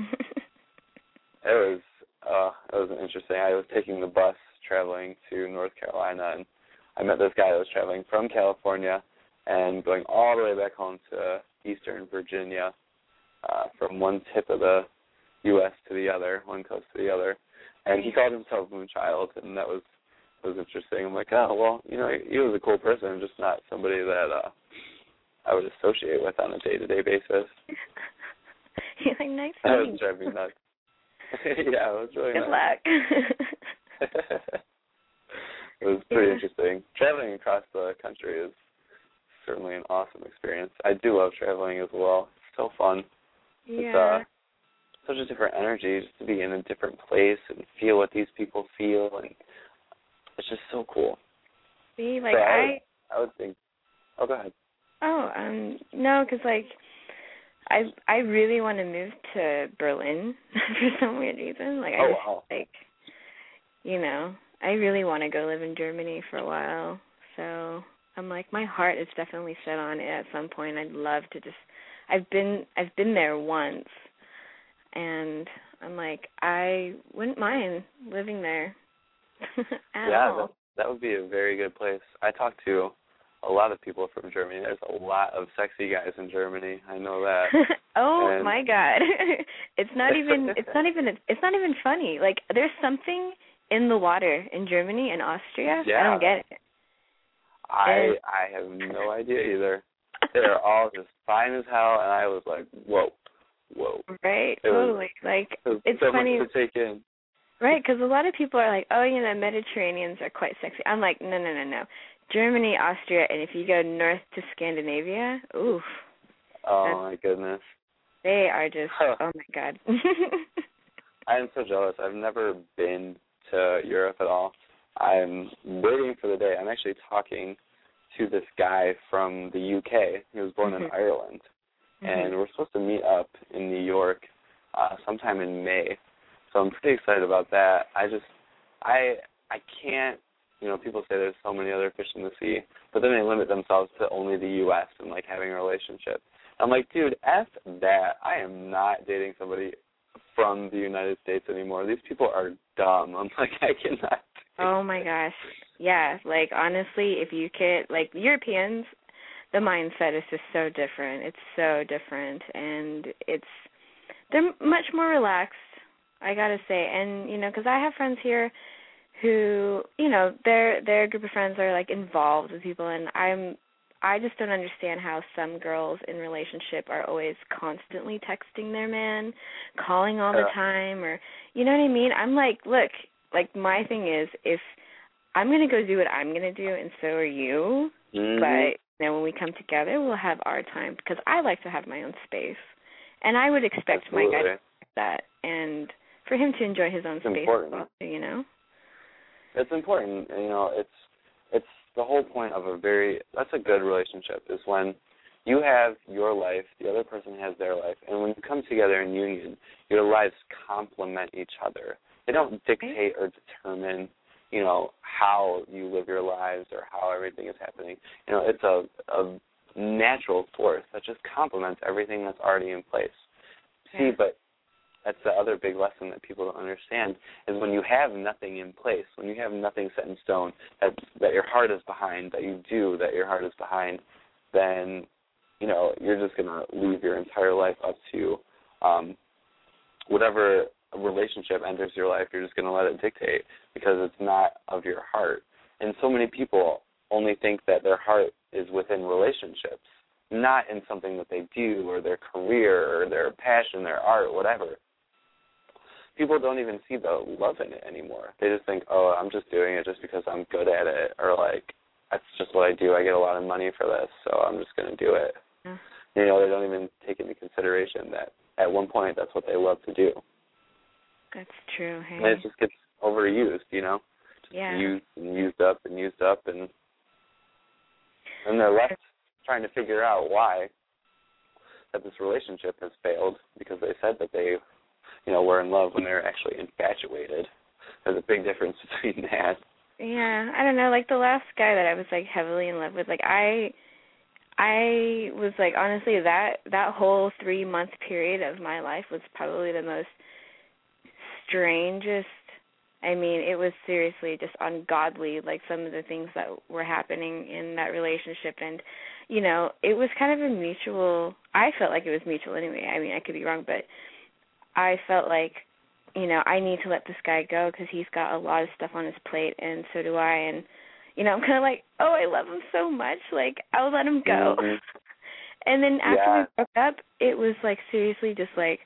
was uh it was interesting. I was taking the bus traveling to North Carolina and I met this guy that was traveling from California and going all the way back home to eastern Virginia, uh, from one tip of the US to the other, one coast to the other. And he called himself Moonchild and that was was interesting. I'm like, Oh well, you know, he was a cool person, just not somebody that uh I would associate with on a day to day basis. You're like nice That was driving nuts. yeah, it was really Good nice. luck. it was pretty Yeah. interesting. Traveling across the country is certainly an awesome experience. I do love traveling as well. It's so fun. It's yeah. uh such a different energy just to be in a different place and feel what these people feel and it's just so cool. See, like So I, I would, I would think Oh go ahead. Oh, um, no, because like, I I really want to move to Berlin for some weird reason. Like, I Oh, just wow. like, you know, I really want to go live in Germany for a while. So I'm like, my heart is definitely set on it. At some point, I'd love to just. I've been I've been there once, and I'm like, I wouldn't mind living there yeah, all. that that would be a very good place. I talked to a lot of people from Germany. There's a lot of sexy guys in Germany. I know that. oh And- my god. it's not even it's not even it's not even funny. Like there's something in the water in Germany and Austria. I don't get it. I I have no idea either. They're all just fine as hell, and I was like, whoa, whoa. Right? It was- totally. Like It it's so funny much to take in. Right, because a lot of people are like, oh, you know, Mediterraneans are quite sexy. I'm like, no, no, no, no. Germany, Austria, and if you go north to Scandinavia, oof, Oh my goodness. they are just, Huh. oh my god. I am so jealous. I've never been to Europe at all. I'm waiting for the day. I'm actually talking to this guy from the UK. He was born in Mhm. Ireland, and we're supposed to meet up in New York uh sometime in May. So I'm pretty excited about that. I just I I can't you know, people say there's so many other fish in the sea, but then they limit themselves to only the US and like having a relationship. I'm like, dude, F that. I am not dating somebody from the United States anymore. These people are dumb. I'm like, I cannot. oh my gosh. Yeah, like honestly, if you could, like Europeans, the mindset is just so different. It's so different, and it's they're much more relaxed. I gotta say, and you know, because I have friends here who, you know, their their group of friends are like involved with people, and I'm I just don't understand how some girls in relationship are always constantly texting their man, calling all the time, or you know what I mean. I'm like, look, like my thing is if I'm gonna go do what I'm gonna do, and so are you. Mhm. But you know, when we come together, we'll have our time because I like to have my own space, and I would expect my guy to that, and for him to enjoy his own It's space. important. as well, you know. it's important you know it's it's the whole point of a very that's a good relationship is when you have your life the other person has their life and when you come together in union your lives complement each other. They don't dictate or determine you know how you live your lives or how everything is happening. You know it's a a natural force that just complements everything that's already in place. See but that's the other big lesson that people don't understand is when you have nothing in place, when you have nothing set in stone, that that your heart is behind, that you do, that your heart is behind, then you know you're just gonna leave your entire life up to um, whatever relationship enters your life. You're just gonna let it dictate because it's not of your heart. And so many people only think that their heart is within relationships, not in something that they do or their career or their passion, their art, whatever people don't even see the love in it anymore. They just think, oh, I'm just doing it just because I'm good at it, or like that's just what I do. I get a lot of money for this, so I'm just going to do it. Yeah. You know, they don't even take into consideration that at one point that's what they love to do, That's true. Hey. and it just gets overused. You know, just Yeah. used and used up and used up, and and they're left trying to figure out why that this relationship has failed because they said that they you know, were in love when they're actually infatuated. There's a big difference between that. Yeah, I don't know. Like the last guy that I was like heavily in love with, like I, I was like honestly that that whole three month period of my life was probably the most strangest. I mean, it was seriously just ungodly. Like some of the things that were happening in that relationship, and you know, it was kind of a mutual. I felt like it was mutual anyway. I mean, I could be wrong, but I felt like you know, I need to let this guy go because he's got a lot of stuff on his plate, and so do I. And you know, I'm kind of like, oh, I love him so much, like I'll let him go. Mhm. And then after Yeah. we broke up, it was like seriously just like,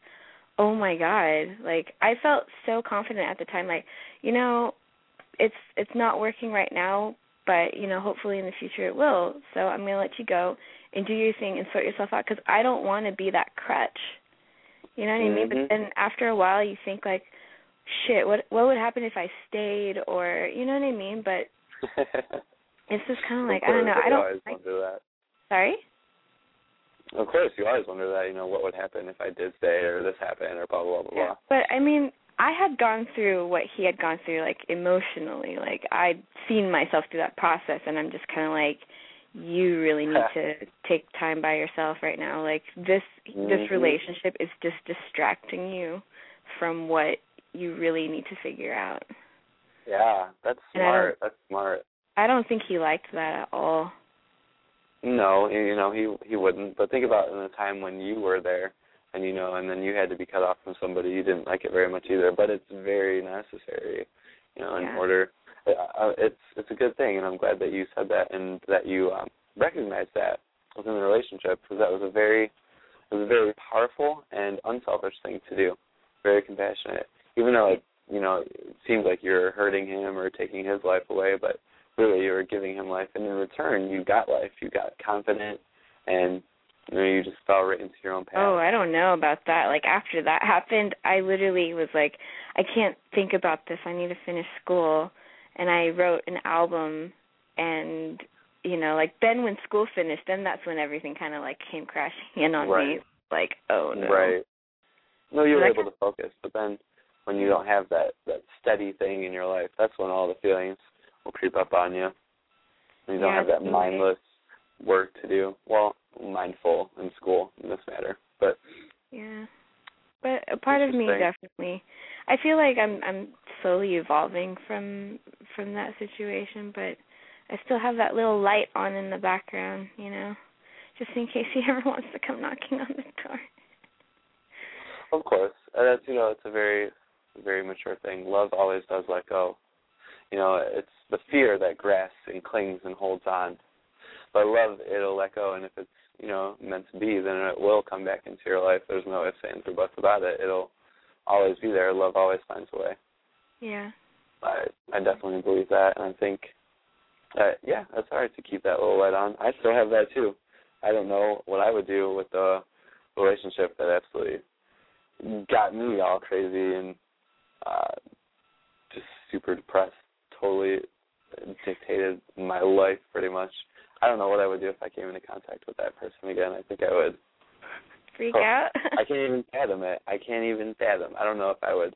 oh my god, like I felt so confident at the time, like you know, it's it's not working right now, but you know, hopefully in the future it will. So I'm gonna let you go and do your thing and sort yourself out because I don't want to be that crutch. You know what I mean? But Mhm. then after a while, you think like, shit, what what would happen if I stayed, or you know what I mean? But it's just kind of like of I don't know. I don't. Like, wonder that. sorry. Of course, you always wonder that. You know, what would happen if I did stay, or this happened, or blah blah blah blah. Yeah. But I mean, I had gone through what he had gone through, like emotionally. Like I'd seen myself through that process, and I'm just kind of like, you really need to take time by yourself right now. Like this, this Mhm. relationship is just distracting you from what you really need to figure out. Yeah, that's And I don't- smart. That's smart. I don't think he liked that at all. No, you know he he wouldn't. But think about in the time when you were there, and you know, and then you had to be cut off from somebody you didn't like it very much either. But it's very necessary, you know, in Yeah. order. It's it's a good thing, and I'm glad that you said that and that you um, recognized that within the relationship because that was a very it was a very powerful and unselfish thing to do. Very compassionate, even though it you know it seemed like you're hurting him or taking his life away, but really you were giving him life, and in return you got life. You got confident, and you know you just fell right into your own path. Oh, I don't know about that. Like after that happened, I literally was like, I can't think about this. I need to finish school, and I wrote an album, and you know, like then when school finished, then that's when everything kind of like came crashing in on me. Right. Like, oh no. Right. No, you were able to focus, but then when you don't have that that steady thing in your life, that's when all the feelings will creep up on you. When you don't Yeah, have that mindless work to do. Well, mindful in school in this matter, but Yeah. But a part of me definitely I feel like I'm I'm slowly evolving from from that situation, but I still have that little light on in the background, you know, just in case he ever wants to come knocking on the door. of course, uh, that's you know it's a very very mature thing. Love always does let go. You know, it's the fear that grasps and clings and holds on. But love, it'll let go, and if it's you know meant to be, then it will come back into your life. There's no ifs, ands, or buts about it. It'll always be there. Love always finds a way. Yeah. I I definitely believe that, and I think that yeah, that's right to keep that little light on. I still have that too. I don't know what I would do with the relationship that absolutely got me all crazy and uh just super depressed. Totally dictated my life pretty much. I don't know what I would do if I came into contact with that person again. I think I would Freak Oh, out. I can't even fathom it. I can't even fathom. I don't know if I would.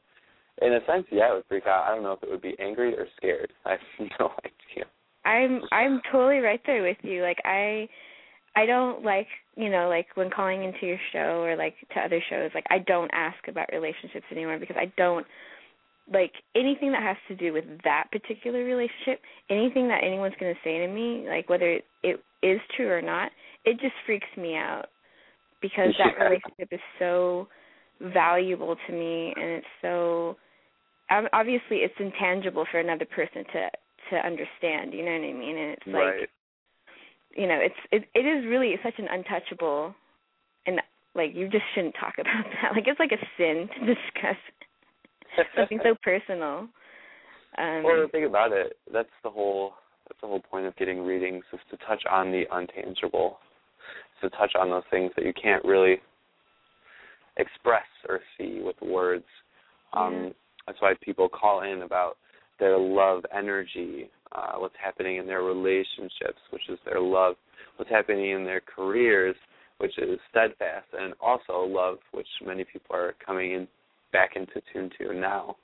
In a sense, yeah, I would freak out. I don't know if it would be angry or scared. I have no idea. I'm I'm totally right there with you. Like I I don't like, you know, like when calling into your show or like to other shows, like I don't ask about relationships anymore because I don't like anything that has to do with that particular relationship, anything that anyone's going to say to me, like whether it, it is true or not, it just freaks me out because that Yeah. relationship is so valuable to me and it's so obviously it's intangible for another person to to understand you know what i mean and it's like right. you know it's it it is really such an untouchable and like you just shouldn't talk about that like it's like a sin to discuss something so personal um well, the thing about it, that's the whole that's the whole point of getting readings is to touch on the untangible, to touch on those things that you can't really express or see with words. Um. That's why people call in about their love energy, uh, what's happening in their relationships, which is their love, what's happening in their careers, which is steadfast, and also love, which many people are coming in back into tune to now.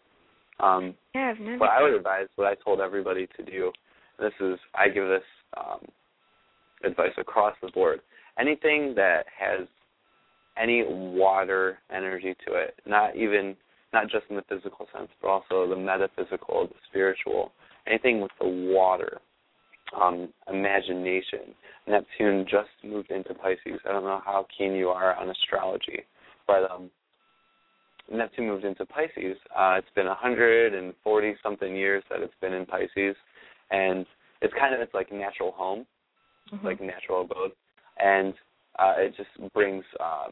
Um, yeah i've never what I would advise, what I told everybody to do, this is I give this um, advice across the board. Anything that has any water energy to it, not even not just in the physical sense, but also the metaphysical, the spiritual, anything with the water, um, imagination. Neptune just moved into Pisces. I don't know how keen you are on astrology, but um, Neptune moved into Pisces. Uh, it's been 140 something years that it's been in Pisces, and it's kind of its like natural home, Mhm. like natural abode, and uh, it just brings uh,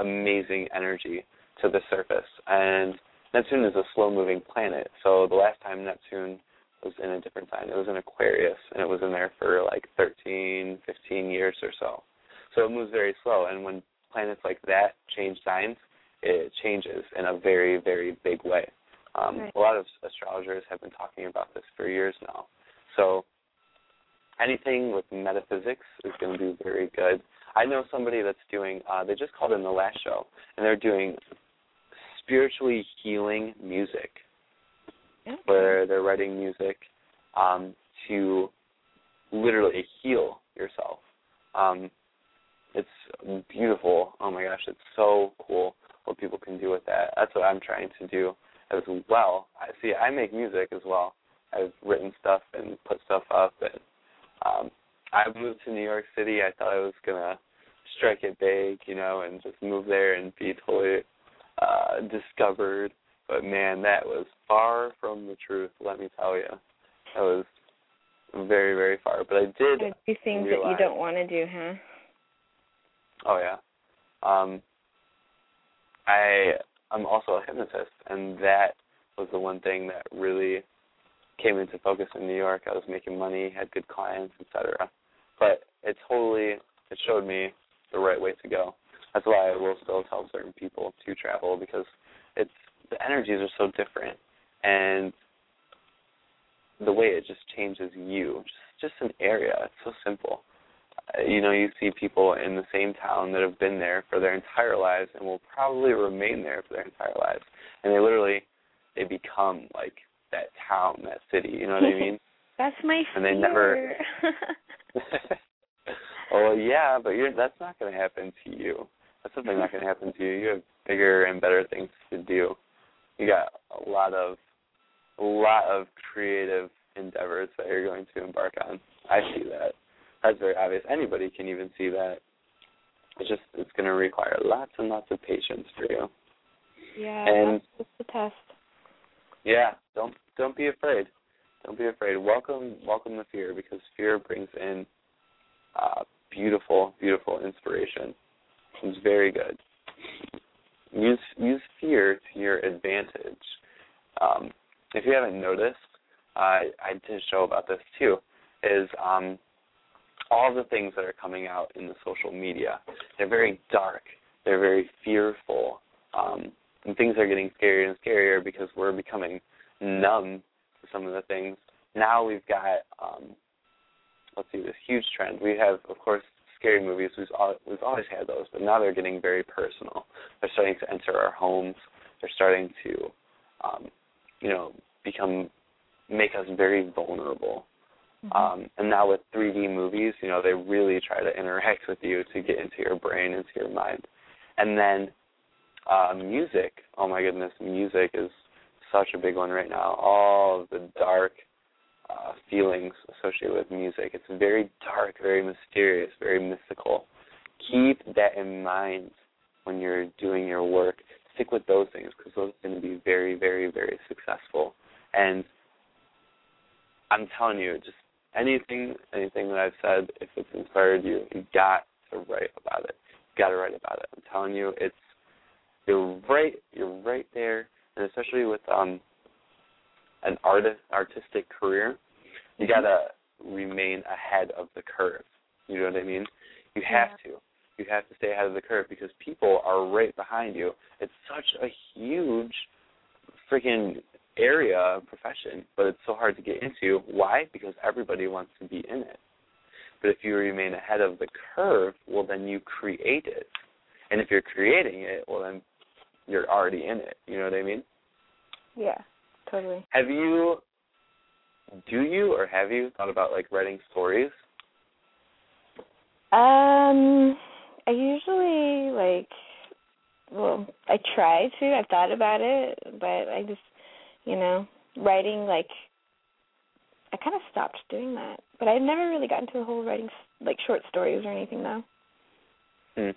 amazing energy to the surface. And Neptune is a slow moving planet, so the last time Neptune was in a different sign, it was in Aquarius, and it was in there for like 13, 15 years or so. So it moves very slow, and when planets like that change signs, it changes in a very, very big way. Um, Right. A lot of astrologers have been talking about this for years now. So anything with metaphysics is going to be very good. I know somebody that's doing, uh, they just called in the last show, and they're doing spiritually healing music, Okay. where they're writing music um, to literally heal yourself. Um, it's beautiful. Oh my gosh, it's so cool what people can do with that. That's what I'm trying to do as well. I see. I make music as well. I've written stuff and put stuff up, and um, I moved to New York City. I thought I was gonna strike it big, you know, and just move there and be totally uh discovered. But man, that was far from the truth. Let me tell you, that was very, very far. But I did. Gotta do things that you don't want to do, huh? Oh yeah. Um I I'm also a hypnotist and that was the one thing that really came into focus in New York. I was making money, had good clients, etc. But it totally it showed me the right way to go. That's why I will still tell certain people to travel because it's the energies are so different and the way it just changes you. Just just an area. It's so simple uh, you know, you see people in the same town that have been there for their entire lives and will probably remain there for their entire lives. And they literally they become like that town, that city, you know what I mean? That's my And they fear. never- well, yeah, but you're that's not going to happen to you. That's something that can happen to you. You have bigger and better things to do. You got a lot of a lot of creative endeavors that you're going to embark on. I see that. That's very obvious. Anybody can even see that. It's just it's going to require lots and lots of patience for you. yeah, And- just the test. Yeah, don't don't be afraid. Don't be afraid. Welcome welcome the fear because fear brings in uh beautiful, beautiful inspiration. It's very good. Use use fear to your advantage. Um, if you haven't noticed, I I did a show about this too. Is um, all the things that are coming out in the social media. They're very dark. They're very fearful. Um, and things are getting scarier and scarier because we're becoming numb to some of the things. Now we've got um, let's see this huge trend. We have, of course, scary movies. We've al- we've always had those, but now they're getting very personal. They're starting to enter our homes. They're starting to, um, you know, become make us very vulnerable. Um, and now with 3D movies, you know, they really try to interact with you to get into your brain, into your mind. And then uh, music. Oh my goodness, music is such a big one right now. All of the dark uh, feelings associated with music. It's very dark, very mysterious, very mystical. Keep that in mind when you're doing your work. Stick with those things because those are going to be very, very, very successful. And I'm telling you, just anything, anything that I've said, if it's inspired you, you got to write about it. You got to write about it. I'm telling you, it's you're right, you're right there, and especially with um an artist artistic career, you mm-hmm. gotta remain ahead of the curve. You know what I mean? You have to. You have to stay ahead of the curve because people are right behind you. It's such a huge freaking area profession, but it's so hard to get into. Why? Because everybody wants to be in it. But if you remain ahead of the curve, well then you create it. And if you're creating it, well then you're already in it. You know what I mean? Yeah, totally. Have you do you or have you thought about like writing stories? Um, I usually like, well, I try to. I've thought about it, but I just, you know, writing like, I kind of stopped doing that. But I've never really gotten to the whole writing like short stories or anything though. Hmm.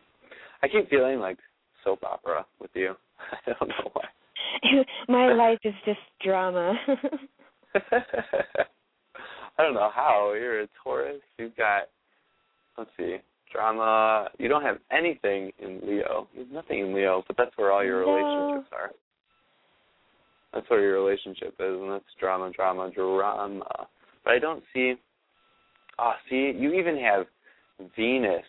I keep feeling like soap opera with you. I don't know why. My life is just drama. I don't know how. You're a Taurus. You've got let's see, drama. You don't have anything in Leo. You have nothing in Leo, but that's where all your No. relationships are. That's where your relationship is, and that's drama, drama, drama. But I don't see. Ah, see, you even have Venus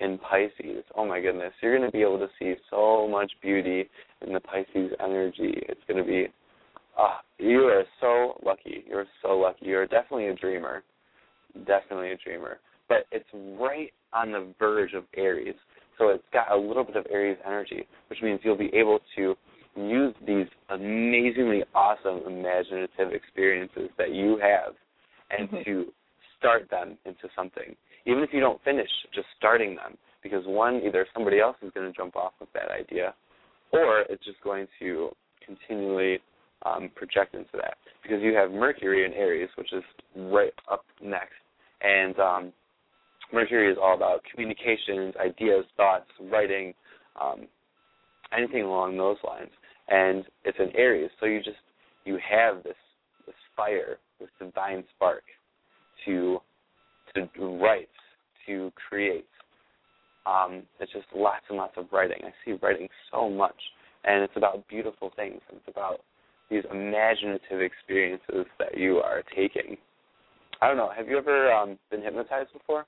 in Pisces. Oh my goodness, you're going to be able to see so much beauty in the Pisces energy. It's going to be. Ah, you are so lucky. You're so lucky. You're definitely a dreamer. Definitely a dreamer. But it's right on the verge of Aries. So it's got a little bit of Aries energy, which means you'll be able to use these amazingly awesome imaginative experiences that you have and Mhm. to start them into something. Even if you don't finish, just starting them. Because one, either somebody else is going to jump off with that idea, or it's just going to continually um, project into that. Because you have Mercury in Aries, which is right up next. And um, Mercury is all about communications, ideas, thoughts, writing, um, anything along those lines. And it's an Aries, so you just you have this this fire, this divine spark to to write, to create. Um, it's just lots and lots of writing. I see writing so much, and it's about beautiful things. And it's about these imaginative experiences that you are taking. I don't know. Have you ever um, been hypnotized before?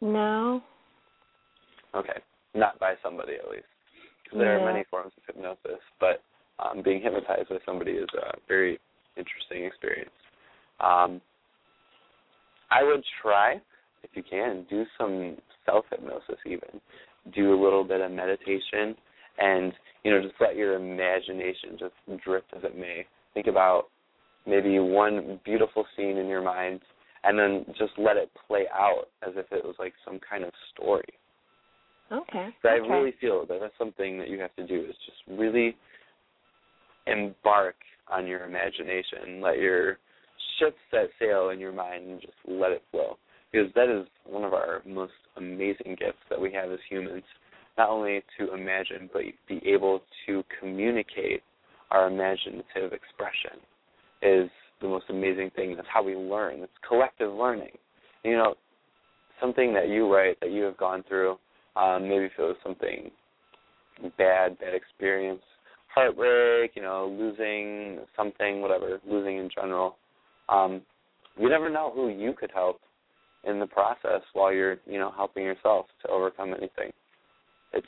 No. Okay, not by somebody at least. there Yeah. are many forms of hypnosis, but um, being hypnotized by somebody is a very interesting experience. Um, I would try, if you can, do some self hypnosis even. Do a little bit of meditation and, you know, just let your imagination just drift as it may. Think about maybe one beautiful scene in your mind and then just let it play out as if it was like some kind of story. Okay. So I really feel that that's something that you have to do is just really embark on your imagination. Let your ship set sail in your mind and just let it flow. Because that is one of our most amazing gifts that we have as humans. Not only to imagine, but be able to communicate our imaginative expression is the most amazing thing. That's how we learn. It's collective learning. You know, something that you write that you have gone through, um, maybe if it was something bad, bad experience, heartbreak, you know, losing something, whatever, losing in general. Um, you never know who you could help in the process while you're, you know, helping yourself to overcome anything. It's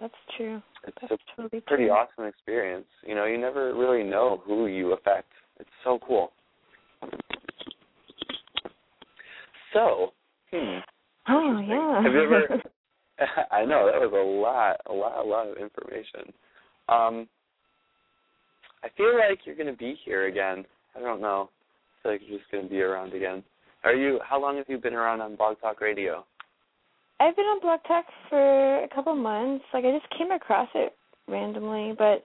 That's true. it's That's a totally pretty true. awesome experience. You know, you never really know who you affect. It's so cool. So, hmm. Oh yeah. Have you ever? I know that was a lot, a lot, a lot of information. Um, I feel like you're going to be here again. I don't know. Feel like you're just going to be around again. Are you? How long have you been around on Blog Talk Radio? I've been on Blog Talk for a couple months. Like I just came across it randomly, but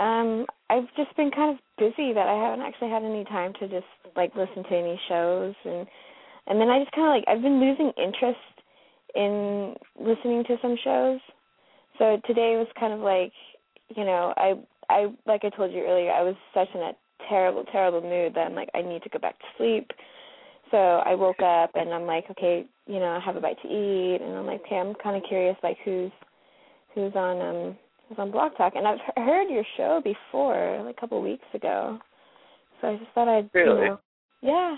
um I've just been kind of busy that I haven't actually had any time to just like listen to any shows and and then I just kind of like I've been losing interest in listening to some shows. So today was kind of like, you know, I I like I told you earlier, I was such in a terrible terrible mood that I'm like I need to go back to sleep. So I woke up and I'm like, okay, you know, I have a bite to eat, and I'm like, okay, I'm kind of curious, like who's who's on um who's on Blog Talk, and I've he- heard your show before, like a couple of weeks ago. So I just thought I'd, Really? you know, yeah,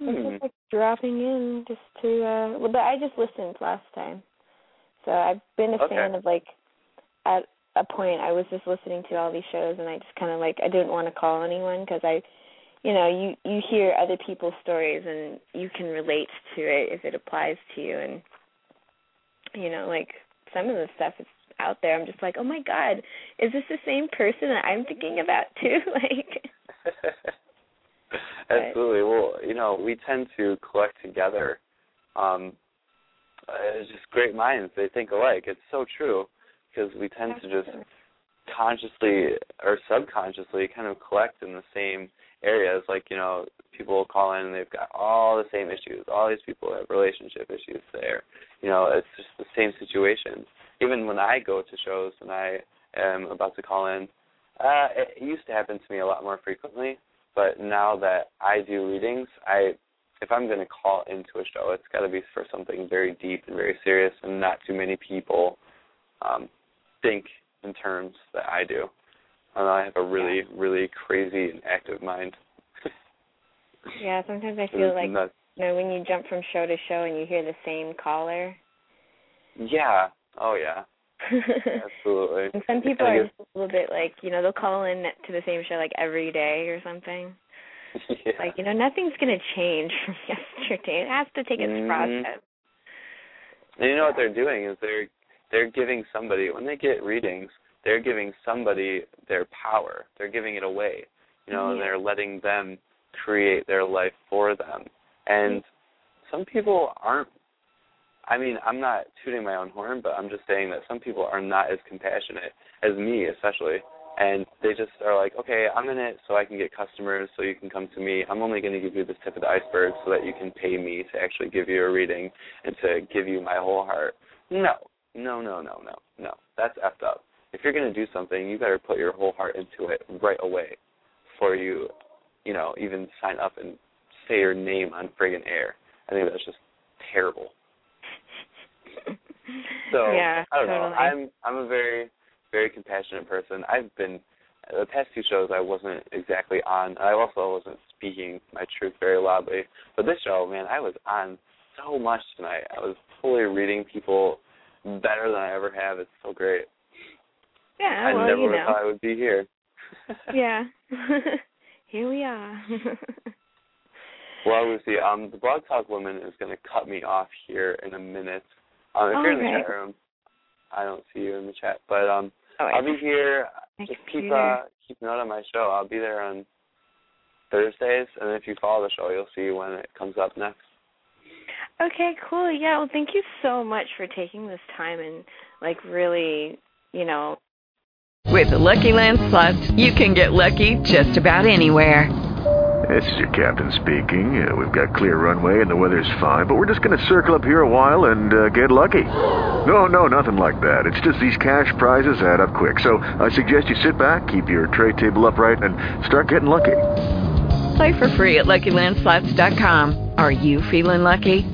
I was Hmm. just like dropping in just to, uh well, but I just listened last time, so I've been a Okay. fan of like at a point I was just listening to all these shows, and I just kind of like I didn't want to call anyone because I you know you you hear other people's stories and you can relate to it if it applies to you and you know like some of the stuff is out there i'm just like oh my god is this the same person that i'm thinking about too like Absolutely. Well, you know, we tend to collect together. Um, uh, it's just great minds. They think alike. It's so true because we tend to just consciously or subconsciously kind of collect in the same areas. Like, you know, people will call in and they've got all the same issues. All these people have relationship issues there. You know, it's just the same situation. Even when I go to shows and I am about to call in, uh, it used to happen to me a lot more frequently. But now that I do readings, I if I'm going to call into a show, it's got to be for something very deep and very serious, and not too many people um, think in terms that I do. And I have a really, really crazy and active mind. yeah sometimes i feel like Nuts. you know when you jump from show to show and you hear the same caller Yeah. Oh yeah. Absolutely. And some people are just a little bit like, you know, they'll call in to the same show like every day or something. yeah. Like, you know, nothing's gonna change from yesterday. It has to take its Mhm. process. And you know what they're doing is they're they're giving somebody when they get readings, they're giving somebody their power. They're giving it away. You know, and Yeah. they're letting them create their life for them. And some people aren't I mean, I'm not tooting my own horn, but I'm just saying that some people are not as compassionate as me especially. and they just are like, okay, I'm in it so I can get customers, so you can come to me. I'm only going to give you the tip of the iceberg so that you can pay me to actually give you a reading and to give you my whole heart. No, no, no, no, no, no. That's effed up. If you're going to do something, you better put your whole heart into it right away before you, you know, even sign up and say your name on friggin' air. I think that's just terrible. So yeah, I don't know. I'm I'm a very very compassionate person. I've been the past two shows I wasn't exactly on. I also wasn't speaking my truth very loudly. But this show, man, I was on so much tonight. I was fully reading people better than I ever have. It's so great. yeah, I well, never you know. thought I would be here. yeah. Here we are. Well, Lucy, um, the Blog Talk woman is going to cut me off here in a minute. Um, if you're in the Okay. chat room, I don't see you in the chat, but um, oh, I'll be here. Just keep uh keep note on my show. I'll be there on Thursdays, and if you follow the show, you'll see when it comes up next. Okay, cool. Yeah, well, thank you so much for taking this time and like really, you know, With the Lucky Land slots, you can get lucky just about anywhere. This is your captain speaking. Uh, we've got clear runway and the weather's fine, but we're just going to circle up here a while and uh, get lucky. No, no, nothing like that. It's just these cash prizes add up quick. So I suggest you sit back, keep your tray table upright, and start getting lucky. Play for free at LuckyLandSlots.com. Are you feeling lucky?